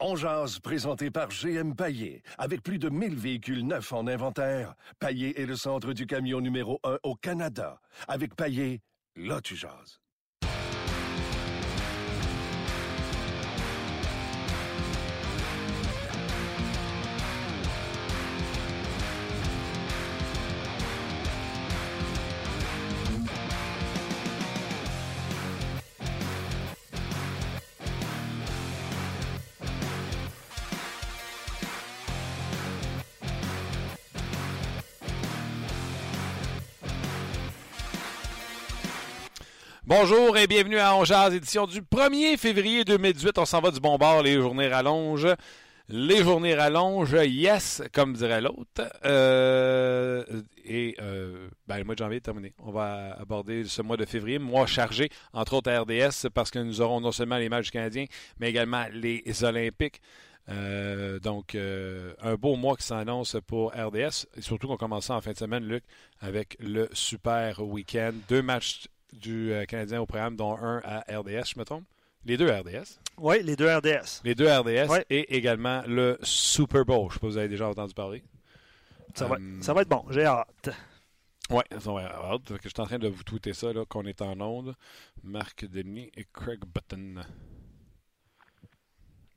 On jase, présenté par GM Paillé. Avec plus de 1000 véhicules neufs en inventaire, Paillé est le centre du camion numéro 1 au Canada. Avec Paillé, là tu. Bonjour et bienvenue à Ongeaz, édition du 1er février 2018. On s'en va du bon bord, les journées rallongent. Les journées rallongent, yes, comme dirait l'autre. Euh, et euh, ben, le mois de janvier est terminé. On va aborder ce mois de février, mois chargé, entre autres à RDS, parce que nous aurons non seulement les matchs canadiens, mais également les Olympiques. Euh, donc, un beau mois qui s'annonce pour RDS. Et surtout qu'on commence en fin de semaine, Luc, avec le super week-end. Deux matchs du euh, Canadien au programme, dont un à RDS, je me trompe? Les deux RDS. Oui, les deux RDS. Les deux RDS Ouais. et également le Super Bowl. Je ne sais pas si vous avez déjà entendu parler. Ça, va, Euh, ça va être bon, j'ai hâte. Oui, ça va avoir hâte. Je suis en train de vous tweeter ça, là, qu'on est en onde. Marc Denis et Craig Button.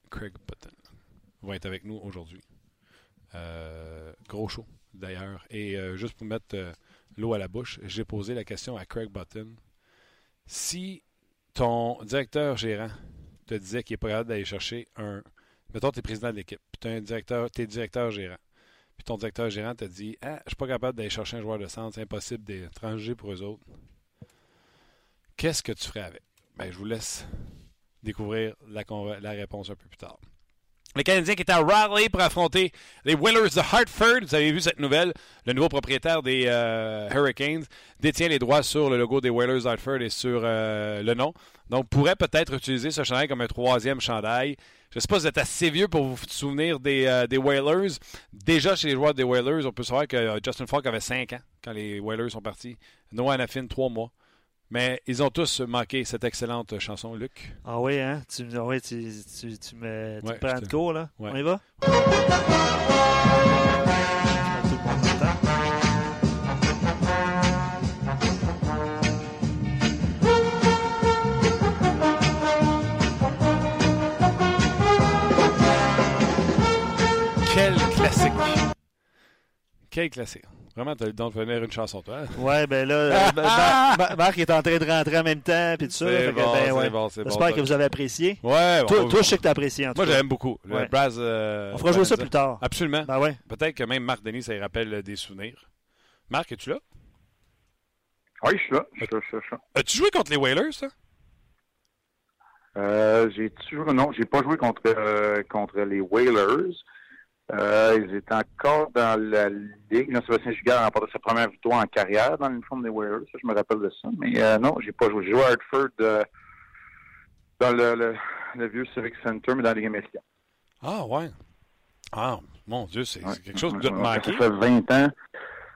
Craig Button vont être avec nous aujourd'hui. Euh, gros show, d'ailleurs. Et euh, juste pour mettre l'eau à la bouche, j'ai posé la question à Craig Button. Si ton directeur gérant te disait qu'il n'est pas capable d'aller chercher un... Mettons, tu es président de l'équipe, puis tu es directeur, t'es directeur gérant. Puis ton directeur gérant te dit Ah, je suis pas capable d'aller chercher un joueur de centre, c'est impossible d'étranger pour eux autres. Qu'est-ce que tu ferais avec? Ben, Je vous laisse découvrir la réponse un peu plus tard. Le Canadien qui est à Raleigh pour affronter les Whalers de Hartford. Vous avez vu cette nouvelle. Le nouveau propriétaire des euh, Hurricanes détient les droits sur le logo des Whalers de Hartford et sur euh, le nom. Donc, pourrait peut-être utiliser ce chandail comme un troisième chandail. Je ne sais pas si vous êtes assez vieux pour vous souvenir des, euh, des Whalers. Déjà, chez les joueurs des Whalers, on peut savoir que Justin Falk avait 5 ans quand les Whalers sont partis. Noah Anafin, 3 mois. Mais ils ont tous manqué cette excellente chanson, Luc. Ah oui, hein? Tu, ah oui, tu, tu, tu me, tu Ouais, me prends de cours, là? Ouais. On y va? Quel classique! Quel classique! Vraiment, t'as eu le don de venir une chanson, toi. hein? Ouais, ben là, Mar- Mar- Marc est en train de rentrer en même temps, puis tout ça. C'est fait que, bon, ben, c'est ouais. bon, c'est bon. J'espère que vous avez apprécié. Ouais, Toi, je sais que tu as apprécié, en tout Moi, j'aime beaucoup. Le Ouais. Braz, euh, On fera jouer ça plus tard. Absolument. Ben ouais. Peut-être que même Marc Denis, ça lui rappelle euh, des souvenirs. Marc, es-tu là? Oui, je suis là. Je suis là, je suis là, je suis là. As-tu joué contre les Whalers, ça? Euh, j'ai toujours non, j'ai pas joué contre euh, contre les Whalers. Euh, ils étaient encore dans la ligue. Là, Sébastien Giguère a remporté sa première victoire en carrière dans l'uniforme des Whalers. Ça, je me rappelle de ça. Mais euh, non, j'ai pas joué. J'ai joué à Hartford euh, dans le, le, le vieux Civic Center, mais dans la Ligue américaine. Ah, ouais. Ah, mon Dieu, c'est Ouais. quelque chose te manquer. Ça fait 20 ans.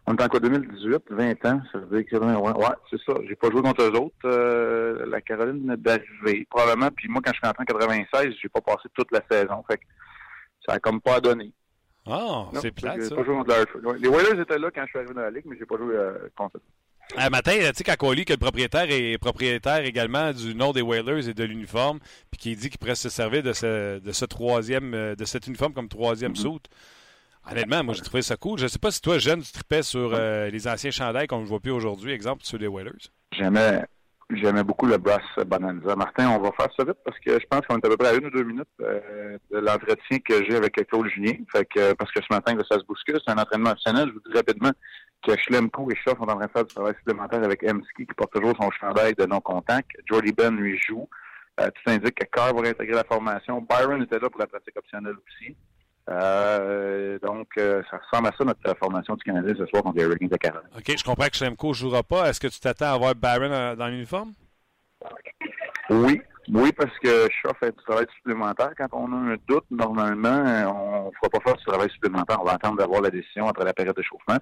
On est en quoi, 2018, 20 ans. Ça veut dire que, ouais, ouais c'est ça. J'ai pas joué contre eux autres. Euh, la Caroline d'arriver, probablement. Puis moi, quand je suis rentré en 96, j'ai pas passé toute la saison. Fait que ça a comme pas donné. Ah, Non, c'est plate, ça. pas joué contre Les Whalers étaient là quand je suis arrivé dans la Ligue, mais j'ai pas joué euh, contre eux. Un matin, tu sais, quand on lit que le propriétaire est propriétaire également du nom des Whalers et de l'uniforme, puis qu'il dit qu'il pourrait se servir de ce, de ce troisième, euh, de cet uniforme comme troisième Mhm. soute. Honnêtement, moi, j'ai trouvé ça cool. Je sais pas si toi, jeune, tu tripais sur euh, les anciens chandails qu'on ne voit plus aujourd'hui, exemple, sur les Whalers. J'aimais, j'aimais beaucoup le Brass Bonanza. Martin, on va faire ça vite parce que je pense qu'on est à peu près à une ou deux minutes euh, de l'entretien que j'ai avec Claude Julien. Fait que, parce que ce matin, ça se bouscule. C'est un entraînement optionnel. Je vous dis rapidement que Schlemko et Schaff sont en train de faire du travail supplémentaire avec Emski qui porte toujours son chandail de non-contact. Jordy Ben lui joue. Euh, tout indique que Carr va réintégrer la formation. Byron était là pour la pratique optionnelle aussi. Euh, donc, euh, ça ressemble à ça notre euh, formation du Canadien ce soir contre les Hurricanes de Caroline. OK, je comprends que Schlemko ne jouera pas. Est-ce que tu t'attends à voir Barron dans l'uniforme? Oui, oui, parce que Shaw fait du travail supplémentaire. Quand on a un doute, normalement, on ne fera pas faire du travail supplémentaire. On va attendre d'avoir la décision après la période d'échauffement.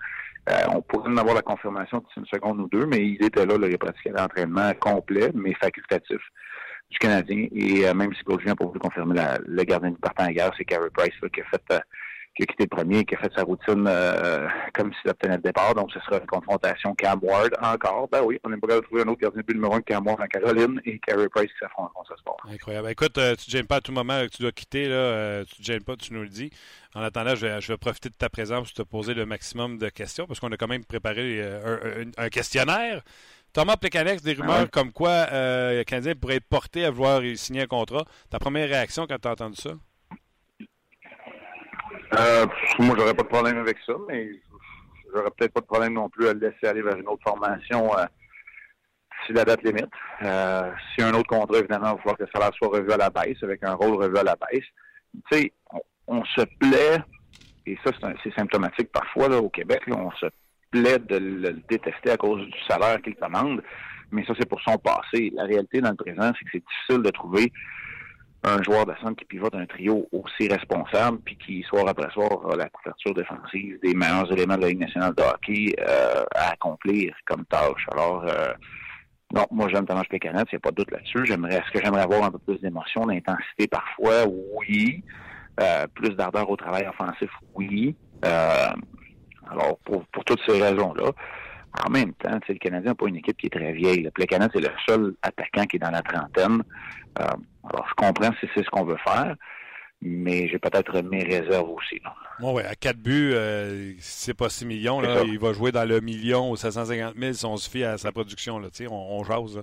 Euh, on pourrait en avoir la confirmation d'ici une seconde ou deux, mais il était là, là il a pratiqué l'entraînement complet, mais facultatif. Du Canadien. Et euh, même si Claude Julien n'a pas voulu confirmer le gardien du partant guerre, c'est Carey Price qui a fait euh, qui a quitté le premier, qui a fait sa routine euh, comme s'il obtenait le départ. Donc, ce sera une confrontation Cam Ward encore. Ben oui, on n'est pas capable de trouver un autre gardien de numéro un que Cam Ward en Caroline et Carey Price qui s'affronteront ce soir. Incroyable. Écoute, euh, tu ne gênes pas à tout moment que tu dois quitter. Là, tu ne gênes pas, tu nous le dis. En attendant, je vais, profiter de ta présence pour te poser le maximum de questions parce qu'on a quand même préparé un, questionnaire. Thomas Plecanex, des rumeurs Ah ouais. comme quoi euh, le Canadien pourrait être porté à vouloir signer un contrat. Ta première réaction quand tu as entendu ça? Euh, moi, j'aurais pas de problème avec ça, mais j'aurais peut-être pas de problème non plus à le laisser aller vers une autre formation euh, si la date limite. Euh, si un autre contrat, évidemment, il va falloir que le salaire soit revu à la baisse, avec un rôle revu à la baisse. Tu sais, on, on se plaît, et ça, c'est symptomatique parfois là, au Québec, là, on se plaît de le détester à cause du salaire qu'il demande, mais ça, c'est pour son passé. La réalité dans le présent, c'est que c'est difficile de trouver un joueur de centre qui pivote un trio aussi responsable, puis qui, soir après soir, a la couverture défensive des meilleurs éléments de la Ligue nationale de hockey euh, à accomplir comme tâche. Alors, euh, non, moi, j'aime Thomas Pécanet, il n'y a pas de doute là-dessus. J'aimerais, est-ce que j'aimerais avoir un peu plus d'émotion, d'intensité parfois? Oui. Euh, plus d'ardeur au travail offensif? Oui. Euh, alors, pour, pour toutes ces raisons-là, en même temps, le Canadien n'a pas une équipe qui est très vieille. Le Plecanet, c'est le seul attaquant qui est dans la trentaine. Euh, alors, je comprends si c'est ce qu'on veut faire, mais j'ai peut-être mes réserves aussi. Bon, ouais, à 4 buts, euh, c'est pas 6 millions, là, il va jouer dans le million ou 750 000 si on se fie à sa production. Là, on, on jase. Là.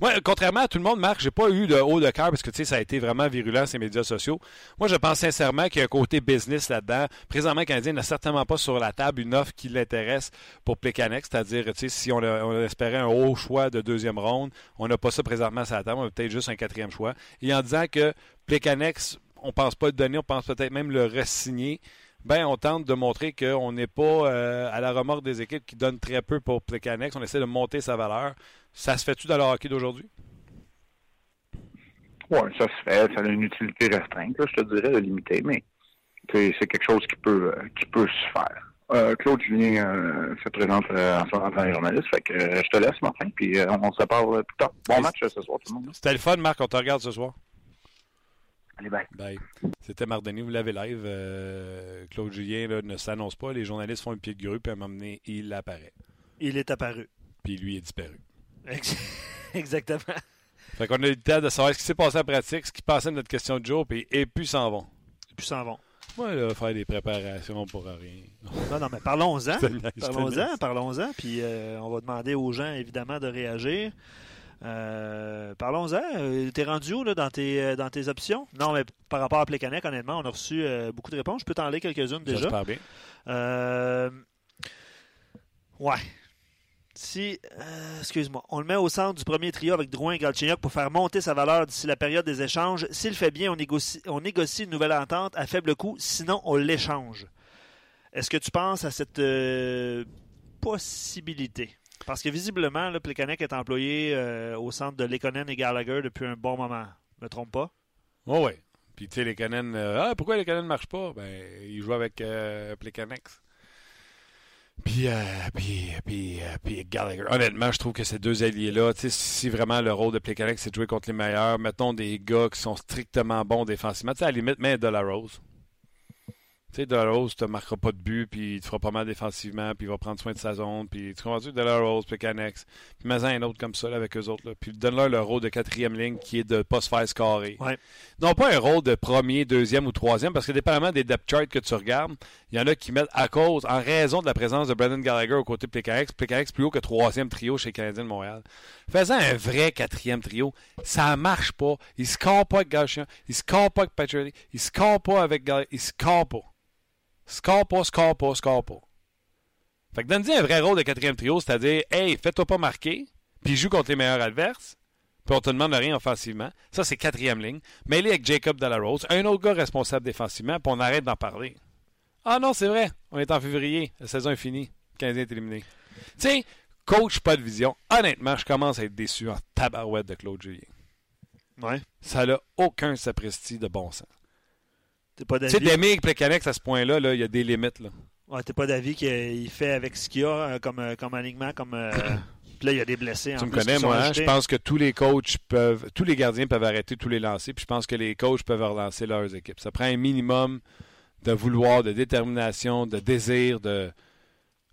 Moi, contrairement à tout le monde, Marc, j'ai pas eu de haut de cœur parce que ça a été vraiment virulent ces médias sociaux. Moi, je pense sincèrement qu'il y a un côté business là-dedans. Présentement, le Canadien n'a certainement pas sur la table une offre qui l'intéresse pour Plekanec, c'est-à-dire, si on, a- on espérait un haut choix de deuxième ronde, on n'a pas ça présentement sur la table, on a peut-être juste un quatrième choix. Et en disant que Plekanec, on pense pas le donner, on pense peut-être même le re-signer ben, on tente de montrer qu'on n'est pas euh, à la remorque des équipes qui donnent très peu pour Plecanex. On essaie de monter sa valeur. Ça se fait-tu dans le hockey d'aujourd'hui? Oui, ça se fait. Ça a une utilité restreinte, là, je te dirais, de limiter, mais c'est quelque chose qui peut euh, qui peut se faire. Euh, Claude Julien euh, se présente euh, en dans les journalistes, fait que je te laisse, Martin, puis on se reparle plus tard. Bon match ce soir, tout le monde. C'était le fun, Marc. On te regarde ce soir. Allez, bye. Bye. C'était Marc Denis, vous l'avez live. Euh, Claude Julien là, ne s'annonce pas. Les journalistes font le pied de grue, puis à un moment donné, il apparaît. Il est apparu. Puis lui est disparu. Ex- Exactement. Fait qu'on a eu le temps de savoir ce qui s'est passé en pratique, ce qui passait de notre question de jour, puis et puis s'en vont. Puis s'en vont. Moi, là, faire des préparations pour rien. Non, non, mais parlons-en. Parlons-en, parlons-en. Puis euh, on va demander aux gens, évidemment, de réagir. Euh, parlons-en. Euh, T'es rendu où là, dans, tes, euh, dans tes options? Non, mais par rapport à Plekanec, honnêtement, on a reçu euh, beaucoup de réponses. Je peux t'en lire quelques-unes déjà. J'espère bien. Ouais. Si, excuse-moi, on le met au centre du premier trio avec Drouin et Galchenyuk pour faire monter sa valeur d'ici la période des échanges. S'il fait bien, on négocie, on négocie une nouvelle entente à faible coût, sinon on l'échange. Est-ce que tu penses à cette possibilité? Parce que visiblement, le Plekanec est employé euh, au centre de Lekonen et Gallagher depuis un bon moment. Je me trompe pas? Oui, oui. Puis, tu sais, les Canadiens. ah, pourquoi Canadiens ne marchent pas? Ben, ils jouent avec euh, Plecanex. Puis, euh, puis, puis, euh, puis Gallagher. Honnêtement, je trouve que ces deux alliés-là, si vraiment le rôle de Plecanex, c'est de jouer contre les meilleurs, mettons des gars qui sont strictement bons défensivement. Tu sais, à la limite, mets De La Rose. Tu sais, De La Rose, tu ne marquera pas de but, puis il te fera pas mal défensivement, puis il va prendre soin de sa zone, puis tu comprends-tu? De La Rose, Plecanex. Puis mets-en un autre comme ça, là, avec eux autres, là. Puis donne-leur le rôle de quatrième ligne qui est de ne pas se faire scorer. Ouais. Non, pas un rôle de premier, deuxième ou troisième, parce que dépendamment des depth charts que tu regardes, il y en a qui mettent à cause, en raison de la présence de Brendan Gallagher au côté de Plecanex, Plecanex plus haut que troisième trio chez les Canadiens de Montréal. Faisant un vrai quatrième trio, ça marche pas. Il se score pas avec Gauchian, il se score pas avec Patrick, il se score pas avec Gallagher, il se score pas. Score pas, score pas, score pas. Fait que donne-y un vrai rôle de quatrième trio, c'est-à-dire, hey, fais-toi pas marquer, puis joue contre les meilleurs adverses, puis on te demande rien offensivement. Ça, c'est quatrième ligne. Mais avec Jacob Delarose, un autre gars responsable défensivement, puis on arrête d'en parler. Ah non, c'est vrai, on est en février, la saison est finie, le Canadien est éliminé. Tu sais, coach, pas de vision. Honnêtement, je commence à être déçu en tabarouette de Claude Julien. Ouais. Ça n'a aucun sapristi de bon sens. T'es pas Tu sais, d'avis? d'aimer Plecanex à ce point-là, là, il y a des limites. Là. Ouais, t'es pas d'avis qu'il fait avec ce qu'il a euh, comme, euh, comme alignement, comme, euh, Puis là, il y a des blessés. Tu me connais, moi. Hein? Je pense que tous les coachs peuvent, tous les gardiens peuvent arrêter tous les lancers. Puis je pense que les coachs peuvent relancer leurs équipes. Ça prend un minimum de vouloir, de détermination, de désir, de.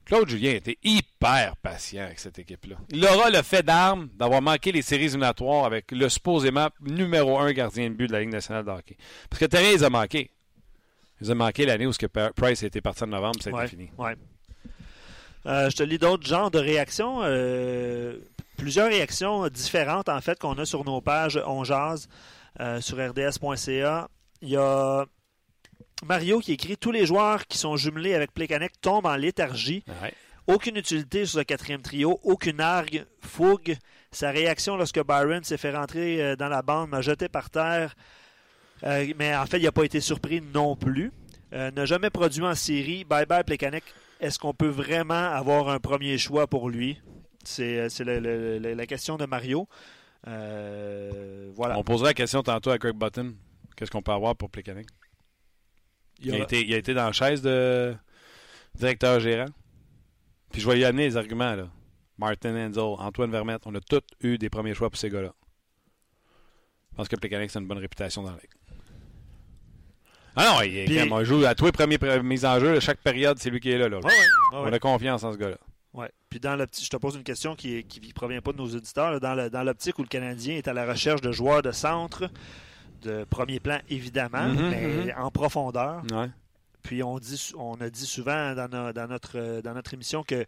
Claude Julien était hyper patient avec cette équipe-là. Il aura le fait d'armes d'avoir manqué les séries éliminatoires avec le supposément numéro un gardien de but de la Ligue nationale de hockey. Parce que Thérèse a manqué. Ils ont manqué l'année où Price a été parti en novembre, ça a été fini. Ouais. Euh, je te lis d'autres genres de réactions. Euh, plusieurs réactions différentes, en fait, qu'on a sur nos pages On Jazz euh, sur rds.ca. Il y a Mario qui écrit Tous les joueurs qui sont jumelés avec Plekanec tombent en léthargie. Aucune utilité sur le quatrième trio, aucune argue, fougue. Sa réaction lorsque Byron s'est fait rentrer dans la bande m'a jeté par terre. Mais en fait, il n'a pas été surpris non plus. n'a jamais produit en série. Bye bye Plekanec est-ce qu'on peut vraiment avoir un premier choix pour lui? C'est euh, la question de Mario. Euh, voilà. On posera la question tantôt à Craig Button. Qu'est-ce qu'on peut avoir pour Plekanec? Il, a été, il a été dans la chaise de directeur gérant. Puis je vais y amener les arguments. Là. Martin Enzel, Antoine Vermette, on a tous eu des premiers choix pour ces gars-là. Je pense que Plekanec, c'est une bonne réputation dans la ligue. Ah non, il, joue à tous les premiers mises en jeu, chaque période, c'est lui qui est là. là. on a confiance en ce gars-là. Ouais. Puis dans je te pose une question qui ne provient pas de nos auditeurs. Dans l'optique où le Canadien est à la recherche de joueurs de centre, de premier plan évidemment, mm-hmm, mais mm-hmm. en profondeur. Puis on, dit, on a dit souvent dans, notre, dans notre émission que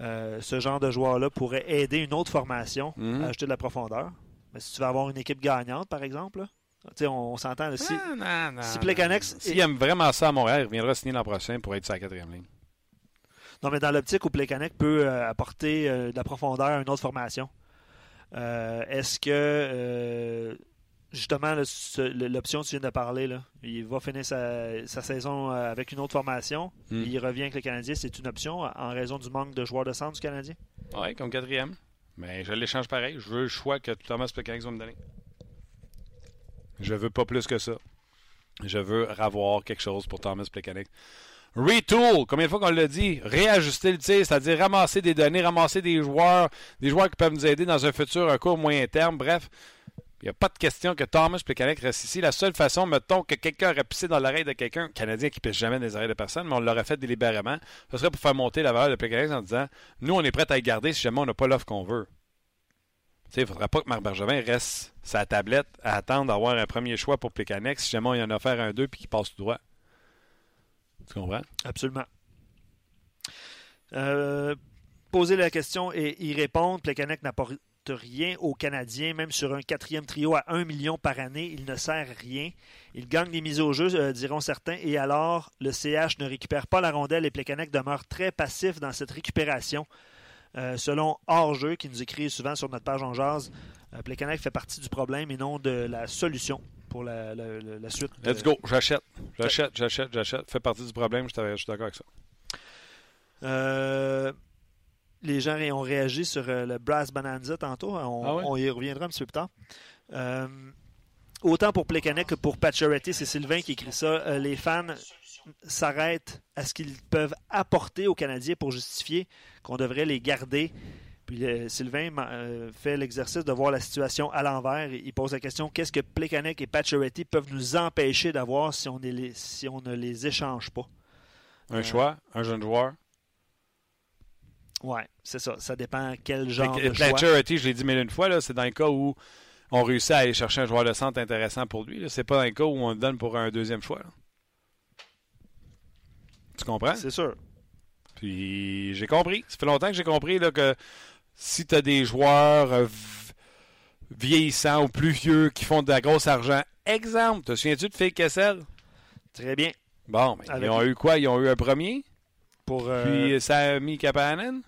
euh, ce genre de joueur-là pourrait aider une autre formation à ajouter de la profondeur. Mais si tu veux avoir une équipe gagnante, par exemple, on, on s'entend. Si, non, non, si S'il aime vraiment ça à Montréal, il reviendra signer l'an prochain pour être sa quatrième ligne. Non, mais dans l'optique où Plekanec peut euh, apporter euh, de la profondeur à une autre formation, euh, est-ce que, justement, l'option que tu viens de parler, là, il va finir sa, saison avec une autre formation, hmm. il revient avec le Canadien, c'est une option en raison du manque de joueurs de centre du Canadien? Oui, comme quatrième. Mais je l'échange pareil. Je veux le choix que Thomas Plekanec va me donner. Je veux pas plus que ça. Je veux avoir quelque chose pour Thomas Plekanec. Retool, combien de fois qu'on l'a dit, réajuster le tir, c'est-à-dire ramasser des données, ramasser des joueurs, des joueurs qui peuvent nous aider dans un futur, un court, moyen terme, bref. Il n'y a pas de question que Thomas Plekanec reste ici. La seule façon, mettons, que quelqu'un aurait pissé dans l'oreille de quelqu'un, Canadien qui pisse jamais dans les oreilles de personne, mais on l'aurait fait délibérément, ce serait pour faire monter la valeur de Plekanec en disant Nous, on est prêt à y garder si jamais on n'a pas l'offre qu'on veut. Il ne faudra pas que Marc Bergevin reste sa tablette à attendre d'avoir un premier choix pour Pécanex si jamais il y en a offert un deux puis qu'il passe tout droit. Tu comprends? Absolument. Euh, poser la question et y répondre, Plekanec n'apporte rien aux Canadiens, même sur un quatrième trio à 1 million par année, il ne sert rien. Il gagne les mises au jeu, euh, diront certains, et alors le CH ne récupère pas la rondelle et Plekanec demeure très passif dans cette récupération. Euh, selon Hors-jeu, qui nous écrit souvent sur notre page en jazz, euh, fait partie du problème et non de la solution pour la, suite. Let's go, j'achète. J'achète, j'achète, j'achète. Fait partie du problème, je suis d'accord avec ça. Euh, les gens ont réagi sur euh, le Brass Bonanza tantôt. On, ah on, y reviendra un petit peu plus tard. autant pour Plekanec que pour Pacioretty, c'est Sylvain qui écrit ça. les fans s'arrêtent à ce qu'ils peuvent apporter aux Canadiens pour justifier qu'on devrait les garder. Puis euh, Sylvain euh, fait l'exercice de voir la situation à l'envers. Il pose la question qu'est-ce que Plekanec et Pacioretty peuvent nous empêcher d'avoir si, on si on ne les échange pas? Un euh, choix, un jeune joueur? Ouais, c'est ça. Ça dépend quel genre de choix. Pacioretty, je l'ai dit mille une fois, c'est dans le cas où on réussit à aller chercher un joueur de centre intéressant pour lui. C'est pas dans le cas où on le donne pour un deuxième choix. Tu comprends? C'est sûr. Puis j'ai compris. Ça fait longtemps que j'ai compris là, que si tu as des joueurs euh, vieillissants ou plus vieux qui font de la grosse argent, exemple, te souviens-tu de Phil Kessel? Très bien. Bon, mais ils ont eu quoi? Ils ont eu un premier? Pour, euh... Puis Sammy Kapanen?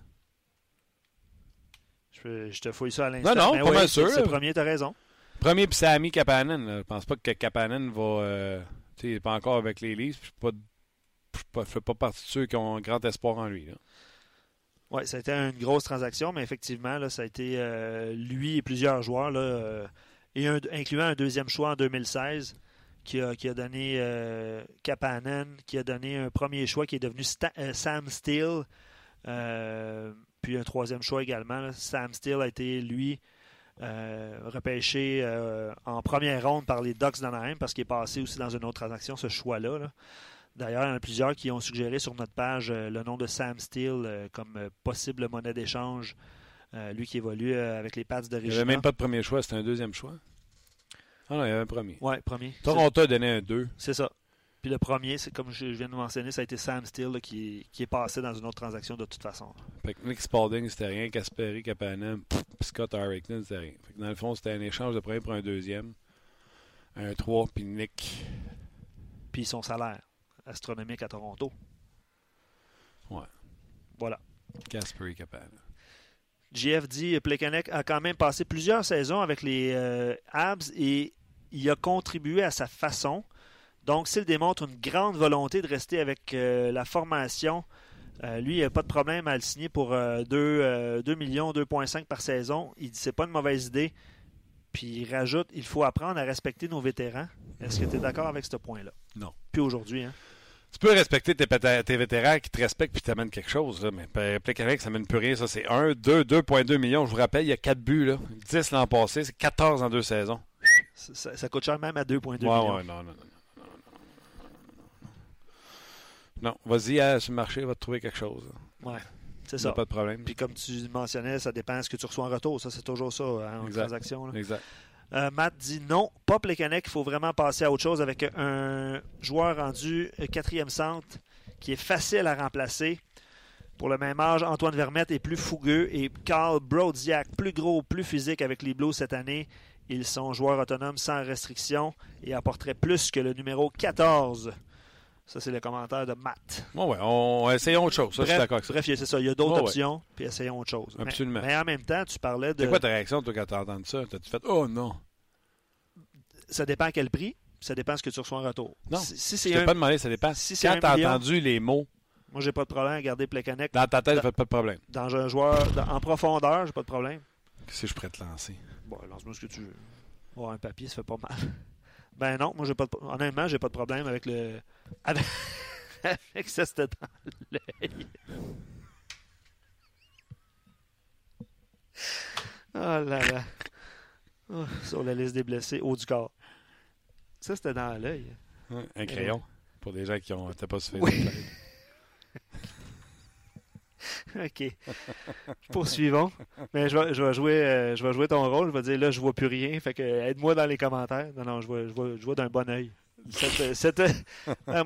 Je, je, te fouille ça à l'instant. Non, non, pas mal sûr. C'est le premier, t'as raison. Premier, puis Sammy Kapanen. Je pense pas que Kapanen va... Euh, tu sais, pas encore avec les Leafs. Je pas ne fais pas partie de ceux qui ont un grand espoir en lui. Oui, ça a été une grosse transaction, mais effectivement, là, ça a été euh, lui et plusieurs joueurs, là, euh, et incluant un deuxième choix en 2016, qui a, qui a donné euh, Kapanen, qui a donné un premier choix qui est devenu Sam Steele. puis un troisième choix également. Sam Steele a été, lui, euh, repêché euh, en première ronde par les Ducks d'Anaheim parce qu'il est passé aussi dans une autre transaction, ce choix-là. D'ailleurs, il y en a plusieurs qui ont suggéré sur notre page le nom de Sam Steele comme possible monnaie d'échange. lui qui évolue avec les Pats de Il n'y avait même pas de premier choix, c'était un deuxième choix. Ah non, il y avait un premier. Oui, premier. Toronto a donné un 2. C'est ça. Puis le premier, c'est comme je viens de mentionner, ça a été Sam Steele qui, qui, est passé dans une autre transaction de toute façon. Fait que Nick Spalding, c'était rien. Kasperi, Kapanen, Scott Harrington, c'était rien. Fait que dans le fond, c'était un échange de premier pour un deuxième. Un 3, puis Nick. Puis son salaire astronomique à Toronto. Ouais. Voilà. Kasperi, Kapanen. JF dit Plekanec a quand même passé plusieurs saisons avec les euh, Abs et il a contribué à sa façon. Donc, s'il démontre une grande volonté de rester avec euh, la formation, euh, lui, il n'a pas de problème à le signer pour 2, 2 millions, 2,5 par saison. Il dit c'est pas une mauvaise idée. Puis il rajoute il faut apprendre à respecter nos vétérans. Est-ce que tu es d'accord avec ce point-là? Non. Puis aujourd'hui, hein? Tu peux respecter tes, tes, vétérans qui te respectent et t'amènent quelque chose, là, mais Plekanec, ça mène plus rien. Ça, c'est 1, 2, 2,2 millions. Je vous rappelle, il y a 4 buts. Là. 10 l'an passé, c'est 14 en deux saisons. Ça, ça coûte cher même à 2,2 ouais, millions. Ouais, non, non, non. Non, vas-y sur le marché, va te trouver quelque chose. Ouais, c'est ça. Pas de problème. Puis comme tu mentionnais, ça dépend de ce que tu reçois en retour. Ça, c'est toujours ça hein, en transaction. Là. Exact. Euh, Matt dit non, pas Plekanec, il faut vraiment passer à autre chose avec un joueur rendu quatrième centre qui est facile à remplacer. Pour le même âge, Antoine Vermette est plus fougueux et Carl Brodziak, plus gros, plus physique avec les Blues cette année. Ils sont joueurs autonomes sans restriction et apporteraient plus que le numéro 14 ça, c'est le commentaire de Matt. Oui, ouais, on, essayons autre chose. Ça, bref, je suis d'accord avec ça. Bref, c'est ça. Il y a d'autres options, puis essayons autre chose. Absolument. Mais, en même temps, tu parlais de. C'est quoi ta réaction, toi, quand tu as entendu ça? T'as-tu fait Oh non? Ça dépend à quel prix, ça dépend de ce que tu reçois en retour. Non. Si, si c'est un... un... pas demandé, ça dépend. Si quand tu as entendu les mots. Moi, j'ai pas de problème à garder Plekanec. Dans ta tête, dans... fait pas de problème. Dans un joueur dans... en profondeur, j'ai pas de problème. Si je pourrais te lancer? Bon, lance-moi ce que tu veux. Oh, un papier, ça fait pas mal. Ben non, moi, j'ai pas de... honnêtement, j'ai pas de problème avec le. Avec avec ça, c'était dans l'œil. Oh là là. Oh, sur la liste des blessés, haut du corps. Ça, c'était dans l'œil. Un crayon. Pour des gens qui n'étaient pas oui. OK. Poursuivons. Mais je vais, je vais jouer, euh, je vais jouer ton rôle. Je vais dire là, je vois plus rien. Fait que aide-moi dans les commentaires. Non, non, je vois, je vois, je vois d'un bon œil. Cette, cette, euh,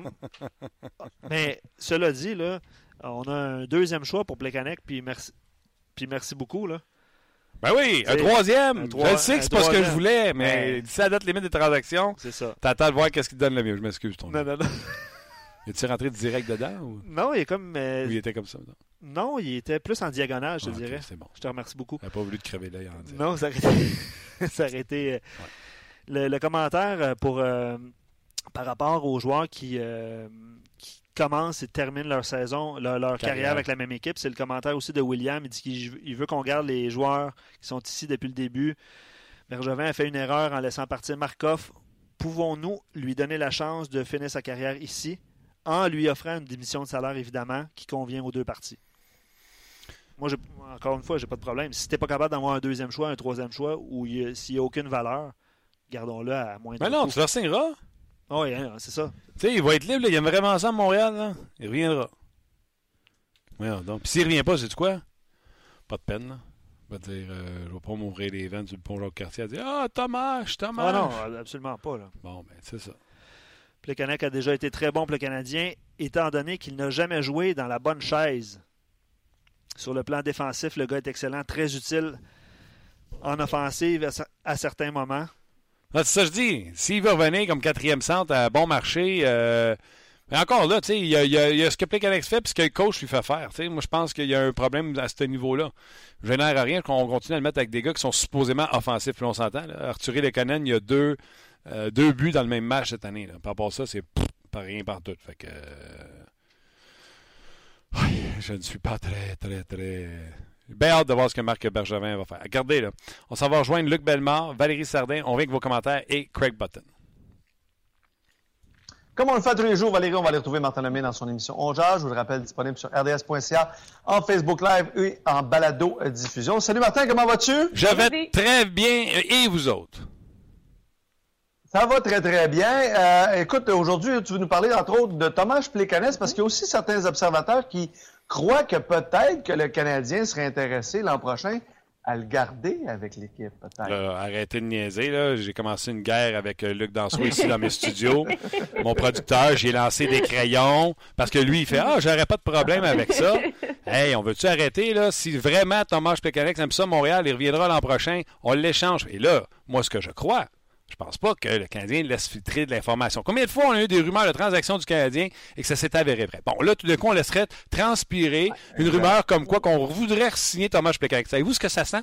mais cela dit, là, on a un deuxième choix pour Plekanec, puis merci, puis merci beaucoup. Là. Ben oui, un troisième. Un je sais que c'est pas ce que je voulais, mais Ouais. d'ici la date limite des transactions, C'est ça. t'attends de voir qu'est-ce qui te donne le mieux. Je m'excuse, ton Non, non, non. Es-tu rentré direct dedans ou, Non, il est comme. euh, ou il était comme ça? Non, Non, il était plus en diagonale, je te Ah, dirais. c'est bon. Je te remercie beaucoup. Il n'a pas voulu te crever l'œil en direct. Non, ça aurait été. ça aurait été, euh, le, le commentaire euh, pour, euh, par rapport aux joueurs qui, euh, qui commencent et terminent leur saison, leur, leur carrière. Carrière. avec la même équipe, c'est le commentaire aussi de William. Il dit qu'il il veut qu'on garde les joueurs qui sont ici depuis le début. Bergevin a fait une erreur en laissant partir Markov. Pouvons-nous lui donner la chance de finir sa carrière ici? En lui offrant une démission de salaire, évidemment, qui convient aux deux parties? Moi, encore une fois, j'ai pas de problème. Si t'es pas capable d'avoir un deuxième choix, un troisième choix, ou s'il n'y a aucune valeur, gardons-le à moins de. Mais non, tu le signeras. Oh, oui, hein, c'est ça. Tu sais, il va être libre. là. Il aime vraiment ça à Montréal. Là. Il reviendra. Voyons donc. Puis s'il revient pas, c'est quoi? Pas de peine. Là. Il va dire, euh, je vais pas m'ouvrir les sur le pont Jacques-Cartier. Il va dire, ah, Thomas, Thomas. Ah non, absolument pas. Là. Bon, ben, c'est ça. Plekanec a déjà été très bon pour le Canadien, étant donné qu'il n'a jamais joué dans la bonne chaise. Sur le plan défensif, le gars est excellent, très utile en offensive à, certains moments. Ah, c'est ça que je dis. S'il veut revenir comme quatrième centre à bon marché, euh, encore là, il y y y a ce que Plekanec fait et ce que le coach lui fait faire. Moi, je pense qu'il y a un problème à ce niveau-là. Je génère à rien qu'on continue à le mettre avec des gars qui sont supposément offensifs. Puis on s'entend. Arthur Lekonen, il y a deux, euh, deux buts dans le même match cette année. Là. Par rapport à ça, c'est pas rien par tout. Fait que. euh, je ne suis pas très, très, très. J'ai Bien hâte de voir ce que Marc Bergevin va faire. Regardez, là. On s'en va rejoindre Luc Bellemare, Valérie Sardin, on vient avec vos commentaires et Craig Button. Comme on le fait tous les jours, Valérie, on va aller retrouver Martin Lemay dans son émission On Jage. Je vous le rappelle, disponible sur rds.ca, en Facebook Live et en balado diffusion. Salut Martin, comment vas-tu? Je vais très bien. Et vous autres? Ça va très, très bien. Euh, écoute, aujourd'hui, tu veux nous parler, entre autres, de Thomas Plécanès, parce qu'il y a aussi certains observateurs qui croient que peut-être que le Canadien serait intéressé l'an prochain à le garder avec l'équipe, peut-être. arrêtez de niaiser. J'ai commencé une guerre avec euh, Luc Danseau ici dans mes studios. Mon producteur, j'ai lancé des crayons parce que lui, il fait Ah, j'aurais pas de problème avec ça. Hey, on veut-tu arrêter? là? Si vraiment Thomas Pécanec aime ça, Montréal, il reviendra l'an prochain, on l'échange. Et là, moi, ce que je crois, je pense pas que le Canadien laisse filtrer de l'information. Combien de fois on a eu des rumeurs de transaction du Canadien et que ça s'est avéré vrai? Bon, là, tout d'un coup, on laisserait transpirer une rumeur comme quoi qu'on voudrait signer Thomas Pékin. Savez-vous ce que ça sent?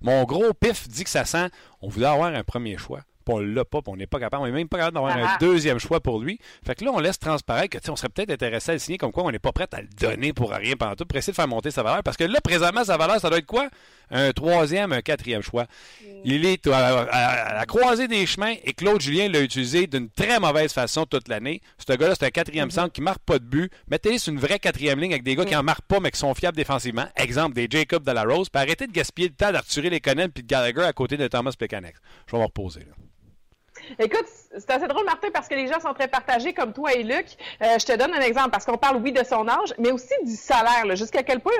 Mon gros pif dit que ça sent on voulait avoir un premier choix on l'a pas, on n'est pas capable, on n'est même pas capable d'avoir un ah. deuxième choix pour lui. Fait que là, on laisse transparaître que on serait peut-être intéressé à le signer, comme quoi on n'est pas prêt à le donner pour rien pendant tout, pour essayer de faire monter sa valeur. Parce que là, présentement, sa valeur, ça doit être quoi? Un troisième, un quatrième choix. Mm. Il est à, la croisée des chemins et Claude Julien l'a utilisé d'une très mauvaise façon toute l'année. Ce gars-là, c'est un quatrième mm-hmm. centre qui marque pas de but. Mettez-le sur une vraie quatrième ligne avec des gars qui en marquent pas, mais qui sont fiables défensivement. Exemple, des Jacob de la Rose. Puis arrêtez de gaspiller le temps d'Arthurie Lekonen puis de Gallagher à côté de Thomas Plekanec. Je vais me reposer, là. Écoute, c'est assez drôle, Martin, parce que les gens sont très partagés, comme toi et Luc. Euh, je te donne un exemple, parce qu'on parle, oui, de son âge, mais aussi du salaire. Jusqu'à quel point,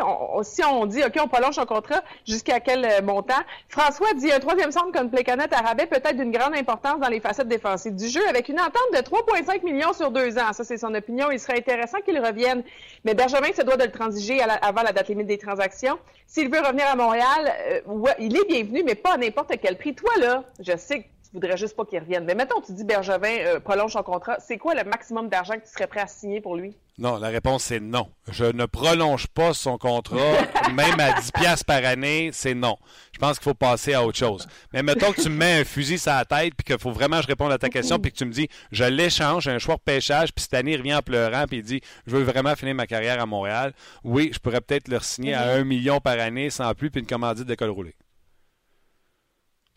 si on dit, OK, on prolonge son contrat, jusqu'à quel euh, montant? François dit, un troisième centre comme Plécanet à rabais peut être d'une grande importance dans les facettes défensives du jeu, avec une entente de 3,5 millions sur deux ans. Ça, c'est son opinion. Il serait intéressant qu'il revienne. Mais Bergevin se doit de le transiger avant la date limite des transactions. S'il veut revenir à Montréal, euh, il est bienvenu, mais pas à n'importe quel prix. Toi, là, je sais que voudrais juste pas qu'il revienne. Mais mettons, tu dis Bergevin euh, prolonge son contrat. C'est quoi le maximum d'argent que tu serais prêt à signer pour lui? Non, la réponse c'est non. Je ne prolonge pas son contrat, même à 10 pièces par année, c'est non. Je pense qu'il faut passer à autre chose. Mais mettons que tu me mets un fusil sur la tête, puis qu'il faut vraiment que je réponde à ta question, puis que tu me dis, je l'échange, un choix de pêchage, puis cette année, il revient en pleurant, puis il dit, je veux vraiment finir ma carrière à Montréal. Oui, je pourrais peut-être le signer à un million par année sans plus, puis une commandite d'école roulée.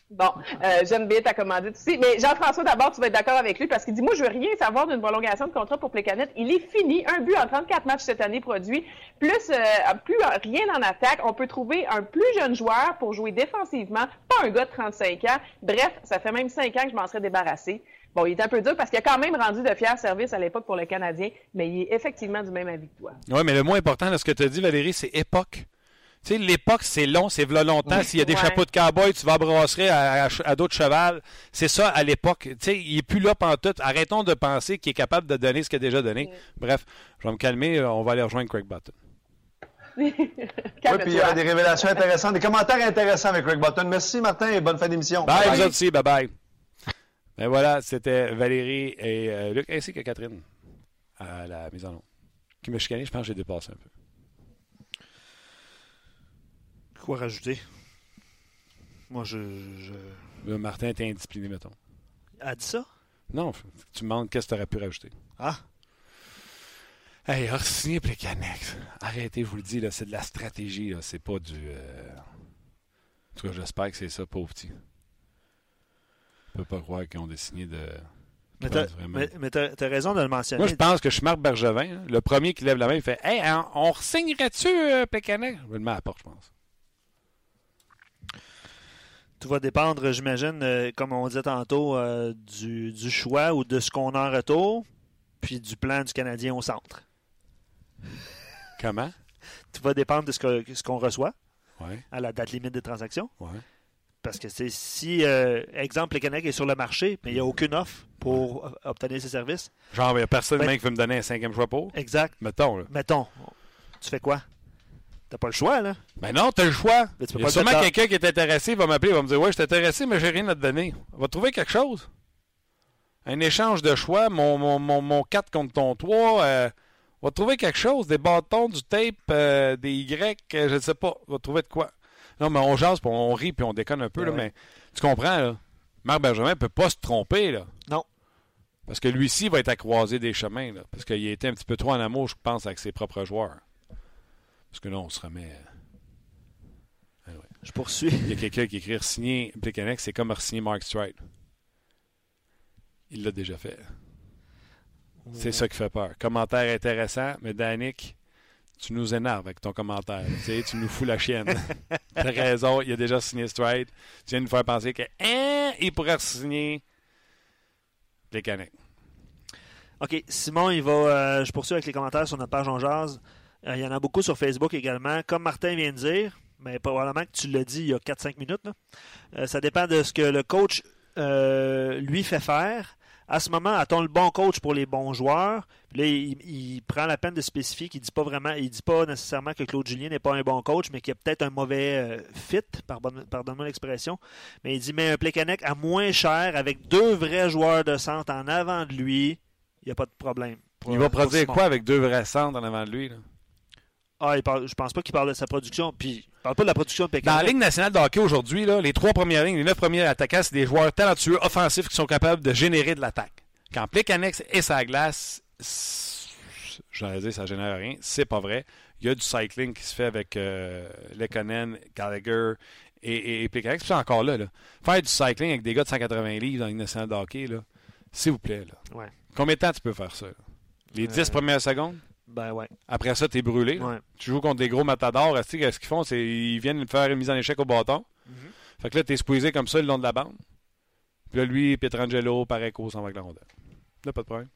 Bon, euh, j'aime bien ta commandite aussi. Mais Jean-François, d'abord, tu vas être d'accord avec lui parce qu'il dit Moi, je veux rien savoir d'une prolongation de contrat pour Plécanet. Il est fini. Un but en 34 matchs cette année produit. Plus, euh, plus rien en attaque. On peut trouver un plus jeune joueur pour jouer défensivement, pas un gars de 35 ans. Bref, ça fait même 5 ans que je m'en serais débarrassé. Bon, il est un peu dur parce qu'il a quand même rendu de fiers services à l'époque pour le Canadien, mais il est effectivement du même avis que toi. Oui, mais le moins important de ce que tu as dit, Valérie, c'est époque. Tu sais, l'époque, c'est long, c'est v'là longtemps. S'il y a des chapeaux de cowboy, tu vas à brasserie à, d'autres chevals. C'est ça à l'époque. Tu sais, il n'est plus là pendant tout. Arrêtons de penser qu'il est capable de donner ce qu'il a déjà donné. Bref, je vais me calmer. On va aller rejoindre Craig Button. oui, puis il y a des révélations intéressantes, des commentaires intéressants avec Craig Button. Merci, Martin, et bonne fin d'émission. Bye, vous aussi. Bye-bye. Ben voilà, c'était Valérie et euh, Luc, ainsi que Catherine à la mise en eau. Qui me chicanait, je pense que j'ai dépassé un peu quoi rajouter? Moi, je. Le Martin était indiscipliné, mettons. A dit ça? Non, tu me demandes qu'est-ce que tu aurais pu rajouter. Ah! Hey, signer Plecanex. Arrêtez, je vous le dis, là, c'est de la stratégie, là. C'est pas du. Euh... En tout cas, j'espère que c'est ça, pauvre petit. Je peux pas croire qu'ils ont décidé de. Mais t'as as raison de le mentionner. Moi, je pense que je suis Marc Bergevin. Le premier qui lève la main, il fait Hey, on, on signerait-tu euh, Plecanex? Je vais le mettre à la porte, je pense. Tout va dépendre, j'imagine, euh, comme on disait tantôt, euh, du, choix ou de ce qu'on a en retour, puis du plan du Canadien au centre. Comment? Tout va dépendre de ce qu'on reçoit ouais. à la date limite des transactions. Ouais. Parce que c'est si, euh, exemple, le Canadien est sur le marché, mais il n'y a aucune offre pour obtenir ses services. Genre, il n'y a personne ben, qui veut me donner un cinquième choix pour? Exact. Mettons. Là. Mettons. Tu fais quoi? T'as pas le choix, là. Ben non, t'as le choix. Il y a sûrement quelqu'un qui est intéressé, il va m'appeler, il va me dire Ouais, je suis intéressé, mais j'ai rien à te donner. On va trouver quelque chose. Un échange de choix, mon, mon, mon, 4 contre ton 3. Euh, on va trouver quelque chose, des bâtons, du tape, euh, des Y, euh, je ne sais pas. On va trouver de quoi. Non, mais on jase, puis on rit, puis on déconne un peu, là, mais tu comprends, là. Marc Benjamin ne peut pas se tromper, là. Non. Parce que lui-ci va être à croiser des chemins, là. Parce qu'il a été un petit peu trop en amour, je pense, avec ses propres joueurs. Parce que là, on se remet. Euh, Je poursuis. Il y a quelqu'un qui écrit signer Plekanec, c'est comme signer Mark Stride. Il l'a déjà fait. C'est ça qui fait peur. Commentaire intéressant, mais Danick, tu nous énerves avec ton commentaire. tu, sais, tu nous fous la chienne. T'as raison, il a déjà signé Stride. Tu viens de nous faire penser que hein, il pourrait signer canettes. OK, Simon, il va. euh, je poursuis avec les commentaires sur notre page en jazz. Euh, il y en a beaucoup sur Facebook également. Comme Martin vient de dire, mais probablement que tu l'as dit il y a 4-5 minutes, là. Euh, ça dépend de ce que le coach euh, lui fait faire. À ce moment, a-t-on le bon coach pour les bons joueurs? Puis là, il, il prend la peine de spécifier qu'il dit pas vraiment, il dit pas nécessairement que Claude Julien n'est pas un bon coach, mais qu'il y a peut-être un mauvais euh, fit, pardonne- pardonne-moi l'expression. Mais il dit mais un Plekanec à moins cher avec deux vrais joueurs de centre en avant de lui, il n'y a pas de problème. Pour- Il va produire quoi avec deux vrais centres en avant de lui? Là? Ah, il parle, je pense pas qu'il parle de sa production. Puis, il parle pas de la production de Dans Plekanec. la Ligue nationale de hockey aujourd'hui, les trois premières lignes, les neuf premiers attaquants, c'est des joueurs talentueux, offensifs qui sont capables de générer de l'attaque. Quand Plekanex est sa glace, j'allais dire ça génère rien, c'est pas vrai. Il y a du cycling qui se fait avec euh, Lekonen, Gallagher et, et, et. Puis c'est encore là, là. Faire du cycling avec des gars de 180 livres dans la Ligue nationale de hockey, s'il vous plaît. Là. Ouais. Combien de temps tu peux faire ça? là? Les 10 Euh, premières secondes? Ben ouais. Après ça, t'es brûlé. ouais. Tu joues contre des gros matadors. Qu'est-ce qu'ils font? C'est ils viennent faire une mise en échec au bâton. Mhm. Fait que là, t'es squeezé comme ça le long de la bande. Puis là, lui, Pietrangelo, Pareco s'en va avec la rondelle. Là, pas de problème.